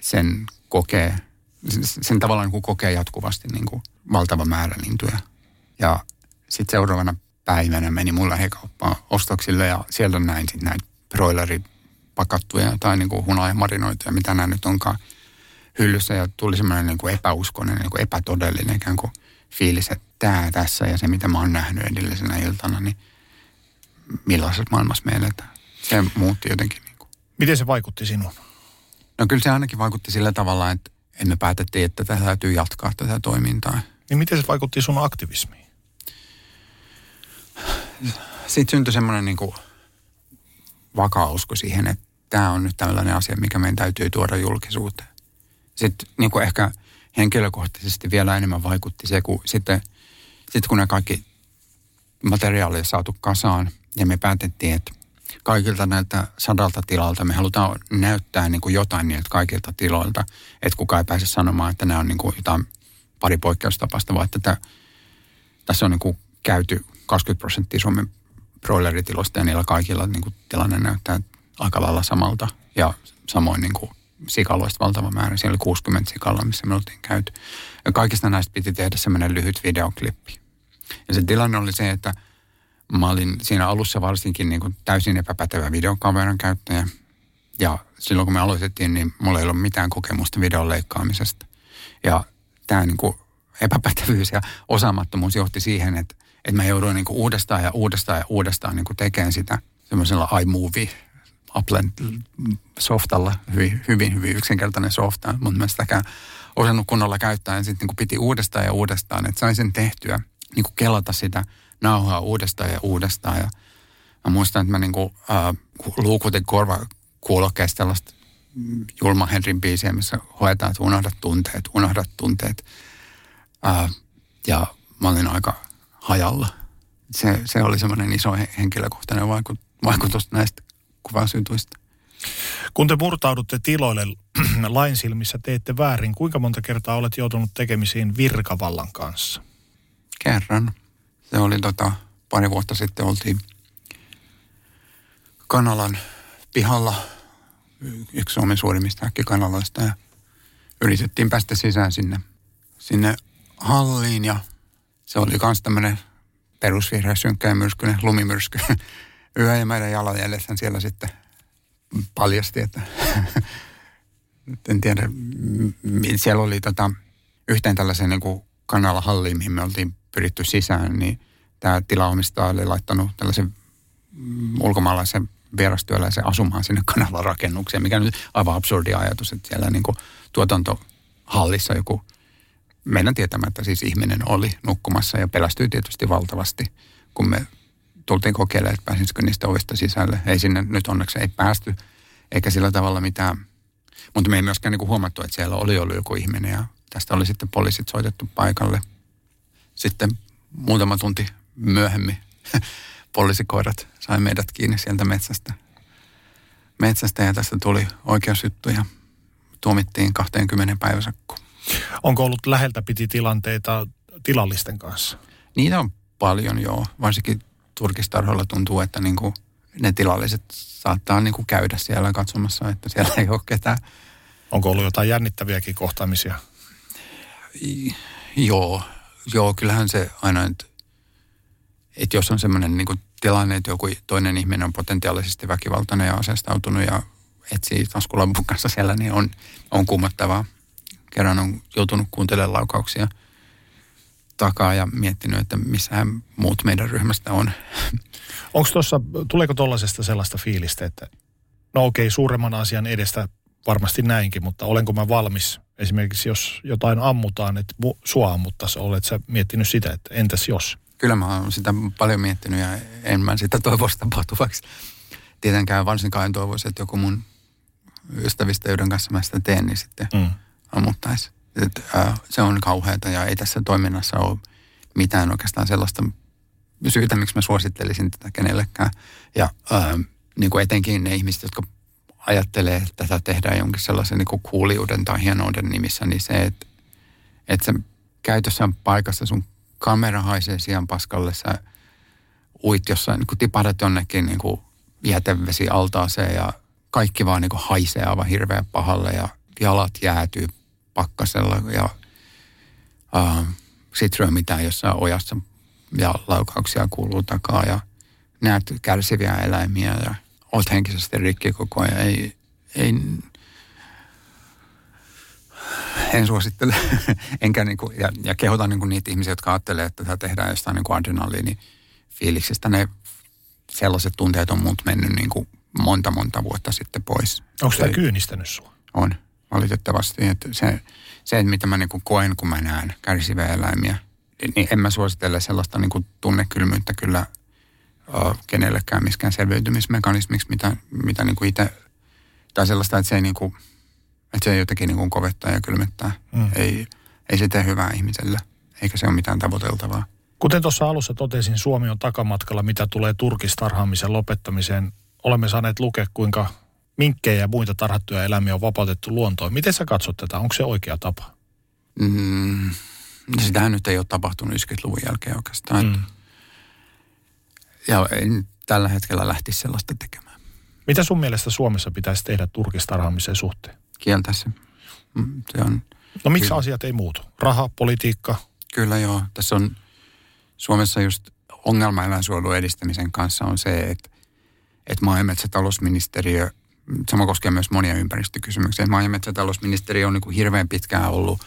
sen kokee, sen tavallaan niin kuin kokee jatkuvasti niin kuin valtava määrä lintuja. Ja sitten seuraavana päivänä meni mun lähikauppaan ostoksille ja siellä näin sitten näitä broileripakattuja tai niin kuin hunajamarinoituja, mitä nämä nyt onkaan hyllyssä ja tuli semmoinen niin kuin epäuskonen, niin epätodellinen ikään kuin fiilis, että tämä tässä ja se, mitä mä oon nähnyt edellisenä iltana, niin millaisessa maailmassa me eletään. Se muutti jotenkin. Niin kuin. Miten se vaikutti sinuun? No kyllä se ainakin vaikutti sillä tavalla, että emme päätettiin, että tätä täytyy jatkaa tätä toimintaa. Niin miten se vaikutti sun aktivismiin? Sitten syntyi semmoinen niin kuin vakaa usko siihen, että tämä on nyt tällainen asia, mikä meidän täytyy tuoda julkisuuteen. Sitten niin kuin ehkä henkilökohtaisesti vielä enemmän vaikutti se, kun sitten, sitten kun ne kaikki materiaalit saatu kasaan ja me päätettiin, että kaikilta näiltä sadalta tilalta me halutaan näyttää niin kuin jotain niiltä kaikilta tiloilta, että kukaan ei pääse sanomaan, että nämä on niin kuin jotain pari poikkeustapasta, vaan että tätä, tässä on niin kuin käyty 20 prosenttia Suomen broileritilosta ja niillä kaikilla niin kuin tilanne näyttää aika lailla samalta. Ja samoin niin kuin sikaloista valtava määrä. Siellä oli 60 sikalla, missä me oltiin käyty. Ja kaikista näistä piti tehdä semmoinen lyhyt videoklippi. Ja se tilanne oli se, että mä olin siinä alussa varsinkin niin kuin täysin epäpätevä videokameran käyttäjä. Ja silloin kun me aloitettiin, niin mulla ei ollut mitään kokemusta videon leikkaamisesta. Ja tämä niin kuin epäpätevyys ja osaamattomuus johti siihen, että, että mä jouduin niin kuin uudestaan ja uudestaan ja uudestaan niin kuin tekemään sitä semmoisella iMovie Applen softalla, hyvin, hyvin, hyvin yksinkertainen softa, mutta mä sitäkään osannut kunnolla käyttää ja sitten niin piti uudestaan ja uudestaan, että sain sen tehtyä, niin kuin kelata sitä nauhaa uudestaan ja uudestaan ja mä muistan, että mä niin kuin, äh, luukutin korva kuulokkeesta tällaista Julma Henrin biisiä, missä hoetaan, että unohdat tunteet, unohdat tunteet. Äh, ja mä olin aika hajalla. Se, se oli semmoinen iso henkilökohtainen vaikutus näistä kuvasyntuista. Kun te murtaudutte tiloille lain silmissä teette väärin, kuinka monta kertaa olet joutunut tekemisiin virkavallan kanssa? Kerran. Se oli tota, pari vuotta sitten oltiin Kanalan pihalla, yksi Suomen suurimmista äkkikanaloista ja yritettiin päästä sisään sinne, sinne halliin ja se oli myös tämmöinen perusvihreä synkkä myrskyinen lumimyrsky. Yhä ja meidän jalanjäljethän siellä sitten paljasti, että en tiedä, siellä oli tota, yhteen tällaisen niin kanalahalliin, mihin me oltiin pyritty sisään, niin tämä tilaomistaja oli laittanut tällaisen ulkomaalaisen vierastyöläisen asumaan sinne kanalarakennukseen, mikä on nyt aivan absurdi ajatus, että siellä niin kuin tuotantohallissa joku meidän tietämättä siis ihminen oli nukkumassa ja pelästyi tietysti valtavasti, kun me tultiin kokeilemaan, että pääsisikö niistä ovista sisälle. Ei sinne nyt onneksi ei päästy, eikä sillä tavalla mitään. Mutta me ei myöskään niin huomattu, että siellä oli ollut joku ihminen ja tästä oli sitten poliisit soitettu paikalle. Sitten muutama tunti myöhemmin poliisikoirat sai meidät kiinni sieltä metsästä. Metsästä ja tästä tuli oikeusjuttu ja tuomittiin 20 päiväsakkoon. Onko ollut läheltä piti tilanteita tilallisten kanssa? Niitä on paljon joo, varsinkin turkistarhoilla tuntuu, että niin kuin ne tilalliset saattaa niin kuin käydä siellä katsomassa, että siellä ei ole ketään. Onko ollut jotain jännittäviäkin kohtaamisia? I, joo, joo, kyllähän se aina, että, että jos on semmoinen niin kuin tilanne, että joku toinen ihminen on potentiaalisesti väkivaltainen ja asestautunut ja etsii taskulampun kanssa siellä, niin on, on kummattavaa. Kerran on joutunut kuuntelemaan laukauksia – takaa ja miettinyt, että missähän muut meidän ryhmästä on. Onko tuossa, tuleeko tuollaisesta sellaista fiilistä, että no okei, suuremman asian edestä varmasti näinkin, mutta olenko mä valmis esimerkiksi jos jotain ammutaan, että sua ammuttaisiin, olet sä miettinyt sitä, että entäs jos? Kyllä mä oon sitä paljon miettinyt ja en mä sitä toivoisi tapahtuvaksi. Tietenkään varsinkaan en toivoisi, että joku mun ystävistä, joiden kanssa mä sitä teen, niin sitten Mm. ammuttaisi. Et, äh, se on kauheata ja ei tässä toiminnassa ole mitään oikeastaan sellaista syytä, miksi mä suosittelisin tätä kenellekään. Ja äh, niin kuin etenkin ne ihmiset, jotka ajattelee, että tätä tehdään jonkin sellaisen niin kuuliuden tai hienouden nimissä, niin se, että, että se käytössä paikassa, sun kamera haisee sijaan paskalle, sä uit jossain, niin kuin tipahdat jonnekin niin kuin jätevesialtaaseen ja kaikki vaan niin kuin haisee aivan hirveän pahalle ja jalat jäätyy pakkasella ja äh, sit ryömitään jossain ojassa ja laukauksia kuuluu takaa ja näet kärsiviä eläimiä ja oot henkisesti rikki koko ajan. Ei, ei, en suosittele, enkä niinku, ja, ja kehotan niinku niitä ihmisiä, jotka ajattelee, että tätä tehdään jostain niinku adrenaliini fiiliksestä. Ne sellaiset tunteet on mut mennyt niinku monta monta vuotta sitten pois. Onko tämä kyynistänyt sua? on, valitettavasti. Että se, se, että mitä mä niin koen, kun mä näen kärsiviä eläimiä, niin en mä suosittele sellaista niin kuin tunnekylmyyttä kyllä kenellekään miskään selviytymismekanismiksi, mitä, mitä niin itse, tai sellaista, että se ei, niin kuin, että se ei jotenkin niin kuin kovettaa ja kylmettää. Mm. Ei, ei se tee hyvää ihmiselle, eikä se ole mitään tavoiteltavaa. Kuten tuossa alussa totesin, Suomi on takamatkalla, mitä tulee turkistarhaamisen lopettamiseen. Olemme saaneet lukea, kuinka minkkejä ja muita tarhattuja eläimiä on vapautettu luontoon. Miten sä katsot tätä? Onko se oikea tapa? Mm, sitähän nyt ei ole tapahtunut 90-luvun jälkeen oikeastaan. Mm. Ja en tällä hetkellä lähtisi sellaista tekemään. Mitä sun mielestä Suomessa pitäisi tehdä turkistarhaamisen suhteen? Kieltää se. Mm, Se on, No miksi Kyllä. asiat ei muutu? Raha, politiikka, kyllä joo. Tässä on Suomessa just ongelma eläinsuojelun edistämisen kanssa on se, että, että maa- ja metsätalousministeriö, sama koskee myös monia ympäristökysymyksiä, maa- ja metsätalousministeriö on niin kuin hirveän pitkään ollut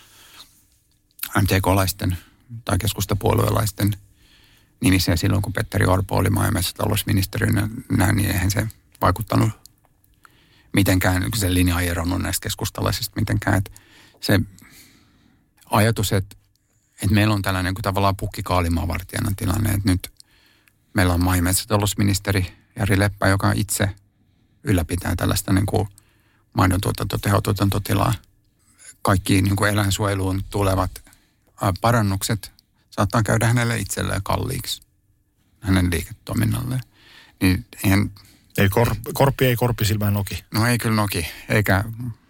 MTK-laisten tai keskustapuolueelaisten nimissä ja silloin kun Petteri Orpo oli maa- ja metsätalousministeriönä, niin eihän se vaikuttanut mitenkään, se linja ei eronnut näistä keskustalaisista mitenkään. Että se ajatus, että, että meillä on tällainen kuin tavallaan pukkikaalimavartijana tilanne, että nyt meillä on maa- ja metsätalousministeri Jari Leppä, joka itse ylläpitää tällaista niin kuin maidontuotanto, tehotuotantotilaa. Kaikki niin kuin eläinsuojeluun tulevat parannukset saattaa käydä hänelle itselleen kalliiksi, hänen liiketoiminnalle. Niin eihän, ei kor, korppi ei korppisilmään noki. no ei kyllä noki, eikä,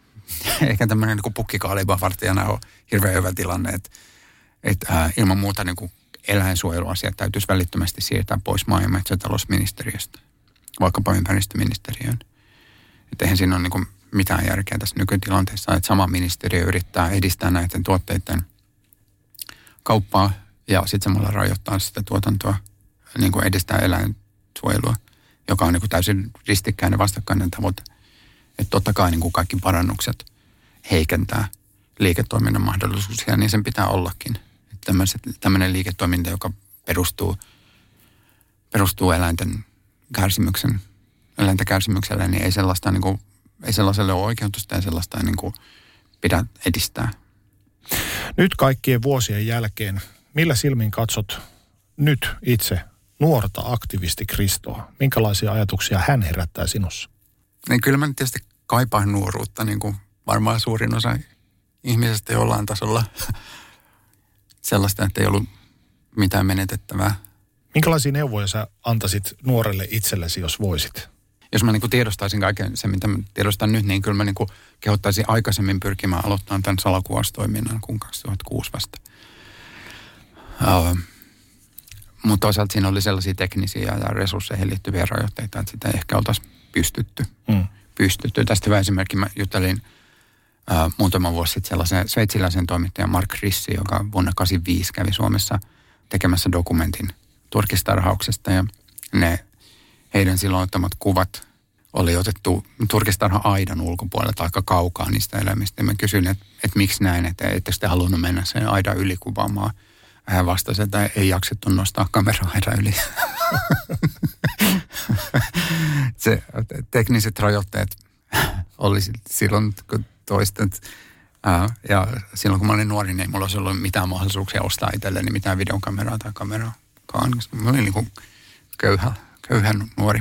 eikä tämmöinen niin pukkikaalimavartijana ole hirveän hyvä tilanne, että, että ää, ilman muuta niin kuin eläinsuojeluasiat täytyisi välittömästi siirtää pois maa- ja metsätalousministeriöstä, vaikkapa ympäristöministeriöön. Että eihän siinä ole niin kuin mitään järkeä tässä nykytilanteessa, että sama ministeriö yrittää edistää näiden tuotteiden kauppaa ja sitten samalla rajoittaa sitä tuotantoa, niin kuin edistää eläinsuojelua, joka on niin kuin täysin ristikkäinen vastakkainen tavoite. Että totta kai niin kuin kaikki parannukset heikentää liiketoiminnan mahdollisuuksia, niin sen pitää ollakin. Että tämmöinen liiketoiminta, joka perustuu, perustuu eläinten kärsimyksen, eläinten kärsimykselle, niin ei sellaista niin kuin, ei sellaiselle ole oikeutusta ja sellaista ei niin kuin pidä edistää. Nyt kaikkien vuosien jälkeen, millä silmin katsot nyt itse nuorta aktivisti Kristoa? Minkälaisia ajatuksia hän herättää sinussa? Niin kyllä mä nyt tietysti kaipaan nuoruutta, niin kuin varmaan suurin osa ihmisestä jollain tasolla sellaista, että ei ollut mitään menetettävää. Minkälaisia neuvoja sä antaisit nuorelle itsellesi, jos voisit? Jos mä niin kuin tiedostaisin kaiken se, mitä mä tiedostan nyt, niin kyllä mä niin kuin kehottaisin aikaisemmin pyrkimään aloittamaan tämän salakuvaustoiminnan kuin 2006 vasta. Mutta toisaalta siinä oli sellaisia teknisiä ja resursseihin liittyviä rajoitteita, että sitä ei ehkä oltaisi pystytty. Mm. pystytty. Tästä hyvä esimerkki. Mä juttelin ää, muutama vuosi sitten sellaisen sveitsiläisen toimittajan Mark Rissi, joka vuonna 1985 kävi Suomessa tekemässä dokumentin turkistarhauksesta. Ja ne heidän silloin ottamat kuvat oli otettu turkistarha-aidan ulkopuolelta aika kaukaa niistä eläimistä. Ja mä kysyin, että, että miksi näin, että ette te halunnut mennä sen aidan yli kuvaamaan. Hän vastasi, että ei jaksettu nostaa kameraa aidan yli. se tekniset rajoitteet oli silloin, kun toisten Ää, ja silloin kun mä olin nuori, niin ei mulla olisi ollut mitään mahdollisuuksia ostaa itselleni mitään videokameraa tai kameraakaan. Mä olin niin kuin köyhä, köyhä nuori.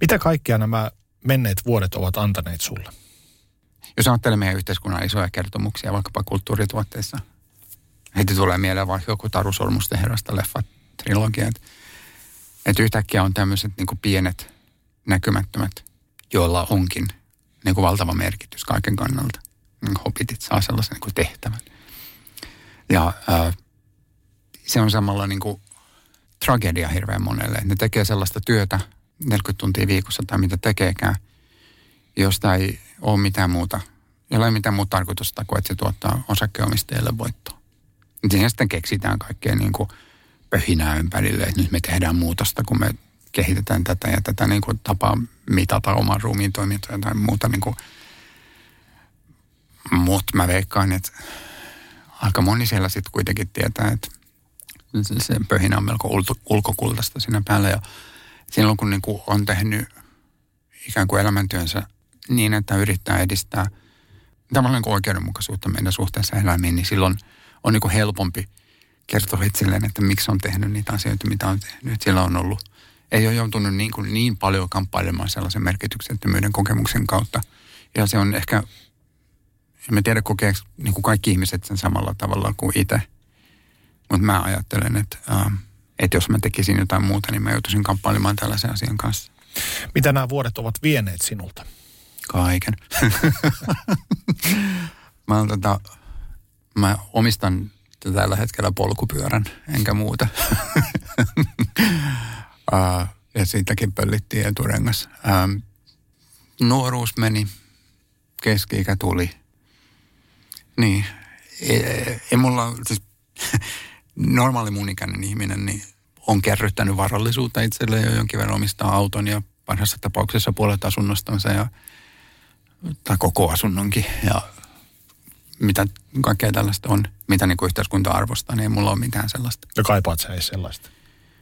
Mitä kaikkea nämä menneet vuodet ovat antaneet sulle? Jos ajattelee meidän yhteiskunnan isoja kertomuksia vaikkapa kulttuurituotteissa, heti tulee mieleen vaikka joku Taru Sormusten herrasta leffa trilogia, että, että yhtäkkiä on tämmöiset niin pienet näkymättömät, joilla onkin niin kuin valtava merkitys kaiken kannalta niin hobitit saa sellaisen niin kuin tehtävän. Ja ää, se on samalla niin kuin tragedia hirveän monelle. Ne tekee sellaista työtä 40 tuntia viikossa tai mitä tekeekään, josta ei ole mitään muuta, ei ole mitään muuta tarkoitusta kuin, että se tuottaa osakkeenomistajille voittoa. Siinä sitten keksitään kaikkea niin kuin pöhinää ympärille, että nyt me tehdään muutosta, kun me kehitetään tätä ja tätä niin kuin tapaa mitata oman ruumiin toimintoja tai muuta niin kuin – mutta mä veikkaan, että aika moni siellä sitten kuitenkin tietää, että se pöhinä on melko ulkokultaista siinä päällä. Ja silloin kun niinku on tehnyt ikään kuin elämäntyönsä niin, että yrittää edistää tavallaan niin oikeudenmukaisuutta meidän suhteessa eläimiin, niin silloin on niin kuin helpompi kertoa itselleen, että miksi on tehnyt niitä asioita, mitä on tehnyt. Sillä on ollut, ei ole joutunut niin, kuin niin paljon kamppailemaan sellaisen merkityksettömyyden kokemuksen kautta. Ja se on ehkä en mä tiedä kokeeko niin kuin kaikki ihmiset sen samalla tavalla kuin itse. Mutta mä ajattelen, että, äh, että jos mä tekisin jotain muuta, niin mä joutuisin kamppailemaan tällaisen asian kanssa. Mitä nämä vuodet ovat vieneet sinulta? Kaiken. mä, olen, tota, mä omistan tällä hetkellä polkupyörän, enkä muuta. ja siitäkin pöllittiin eturengas. Nuoruus meni, keski-ikä tuli – niin. Ei, ei mulla, siis normaali mun ikäinen ihminen niin on kerryttänyt varallisuutta itselleen jo jonkin verran omistaa auton ja parhaassa tapauksessa puolet asunnostansa ja, tai koko asunnonkin ja mitä kaikkea tällaista on, mitä niin kuin yhteiskunta arvostaa, niin ei mulla ole mitään sellaista. Ja kaipaat sä ei sellaista?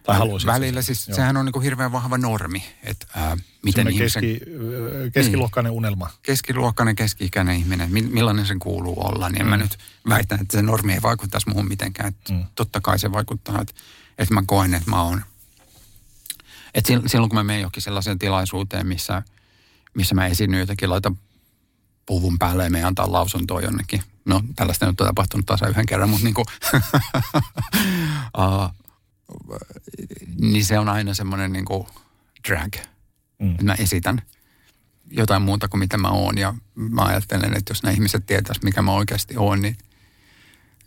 Tai haluaisit Välillä siis, Joo. sehän on niin kuin hirveän vahva normi, että ää, miten ihmisen... Keski, keskiluokkainen niin, unelma. Keskiluokkainen, keski-ikäinen ihminen, millainen sen kuuluu olla, niin mm. mä nyt väitän, että se normi ei vaikuttaisi muuhun mitenkään. Mm. Totta kai se vaikuttaa, että, että mä koen, että mä oon... Että silloin kun mä menen johonkin sellaiseen tilaisuuteen, missä, missä mä esiinnyin jotenkin, laita puvun päälle ja me antaa lausuntoa jonnekin. No, tällaista nyt on tapahtunut taas yhden kerran, mutta niin kuin, uh, niin se on aina semmoinen niin kuin drag. Mm. Mä esitän jotain muuta kuin mitä mä oon ja mä ajattelen, että jos nämä ihmiset tietäisivät, mikä mä oikeasti oon, niin,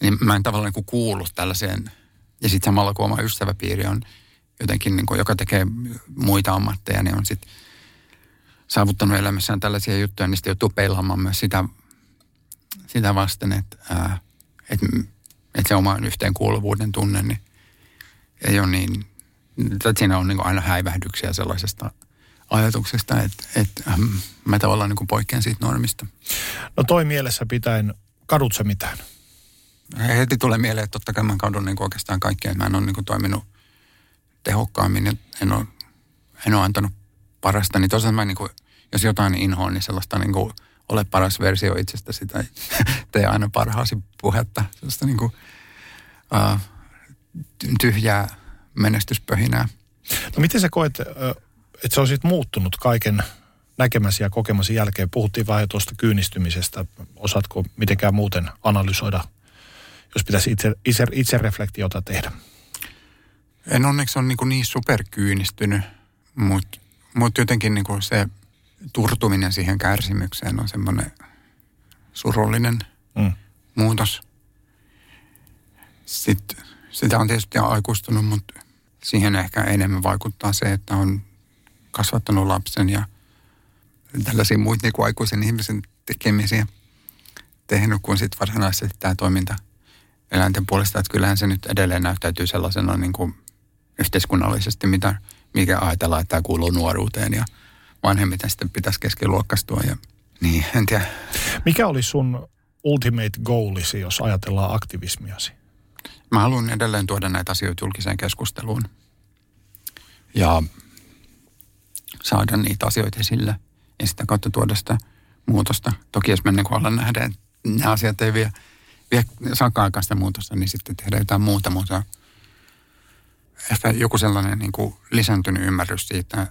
niin mä en tavallaan niin kuulu tällaiseen. Ja sitten samalla kun oma ystäväpiiri on jotenkin, niin kuin, joka tekee muita ammatteja, niin on sitten saavuttanut elämässään tällaisia juttuja, niin sitten joutuu peilaamaan myös sitä, sitä vasten, että, ää, että, että se oma yhteenkuuluvuuden tunne, niin ei ole niin, että siinä on niin aina häivähdyksiä sellaisesta ajatuksesta, että, että ähm, mä tavallaan niin poikkean siitä normista. No toi mielessä pitäen, kadut sä mitään? Heti tulee mieleen, että totta kai mä kadun niin oikeastaan kaikkea. Mä en ole niin toiminut tehokkaammin ja en ole, en ole antanut parasta. Niin tosiaan mä niin kuin, jos jotain inhoon, niin sellaista niin kuin, ole paras versio itsestäsi tai tee aina parhaasi puhetta. Sellaista niin kuin, uh, tyhjää menestyspöhinää. No miten sä koet, että se olisit muuttunut kaiken näkemäsi ja kokemasi jälkeen? Puhuttiin vähän tuosta kyynistymisestä. Osaatko mitenkään muuten analysoida, jos pitäisi itse, itse, itse reflektiota tehdä? En onneksi ole niin, niin superkyynistynyt, mutta mut jotenkin niin se turtuminen siihen kärsimykseen on semmoinen surullinen mm. muutos. Sitten sitä on tietysti aikuistunut, mutta siihen ehkä enemmän vaikuttaa se, että on kasvattanut lapsen ja tällaisia muita niin kuin aikuisen ihmisen tekemisiä tehnyt kuin sitten varsinaisesti tämä toiminta eläinten puolesta. Että kyllähän se nyt edelleen näyttäytyy sellaisena niin kuin yhteiskunnallisesti, mitä, mikä ajatellaan, että tämä kuuluu nuoruuteen ja vanhemmiten sitten pitäisi keskiluokkaistua ja niin, en tiedä. Mikä oli sun ultimate goalisi, jos ajatellaan aktivismiasi? Mä haluan edelleen tuoda näitä asioita julkiseen keskusteluun ja saada niitä asioita esille ja sitä kautta tuoda sitä muutosta. Toki jos mennään niin ollaan nähdä, että nämä asiat ei vie, vie saakaan aikaan sitä muutosta, niin sitten tehdä jotain muuta, mutta ehkä joku sellainen niin kuin lisääntynyt ymmärrys siitä,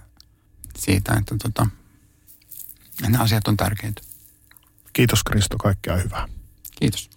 siitä, että tota, nämä asiat on tärkeitä. Kiitos Kristo, kaikkea hyvää. Kiitos.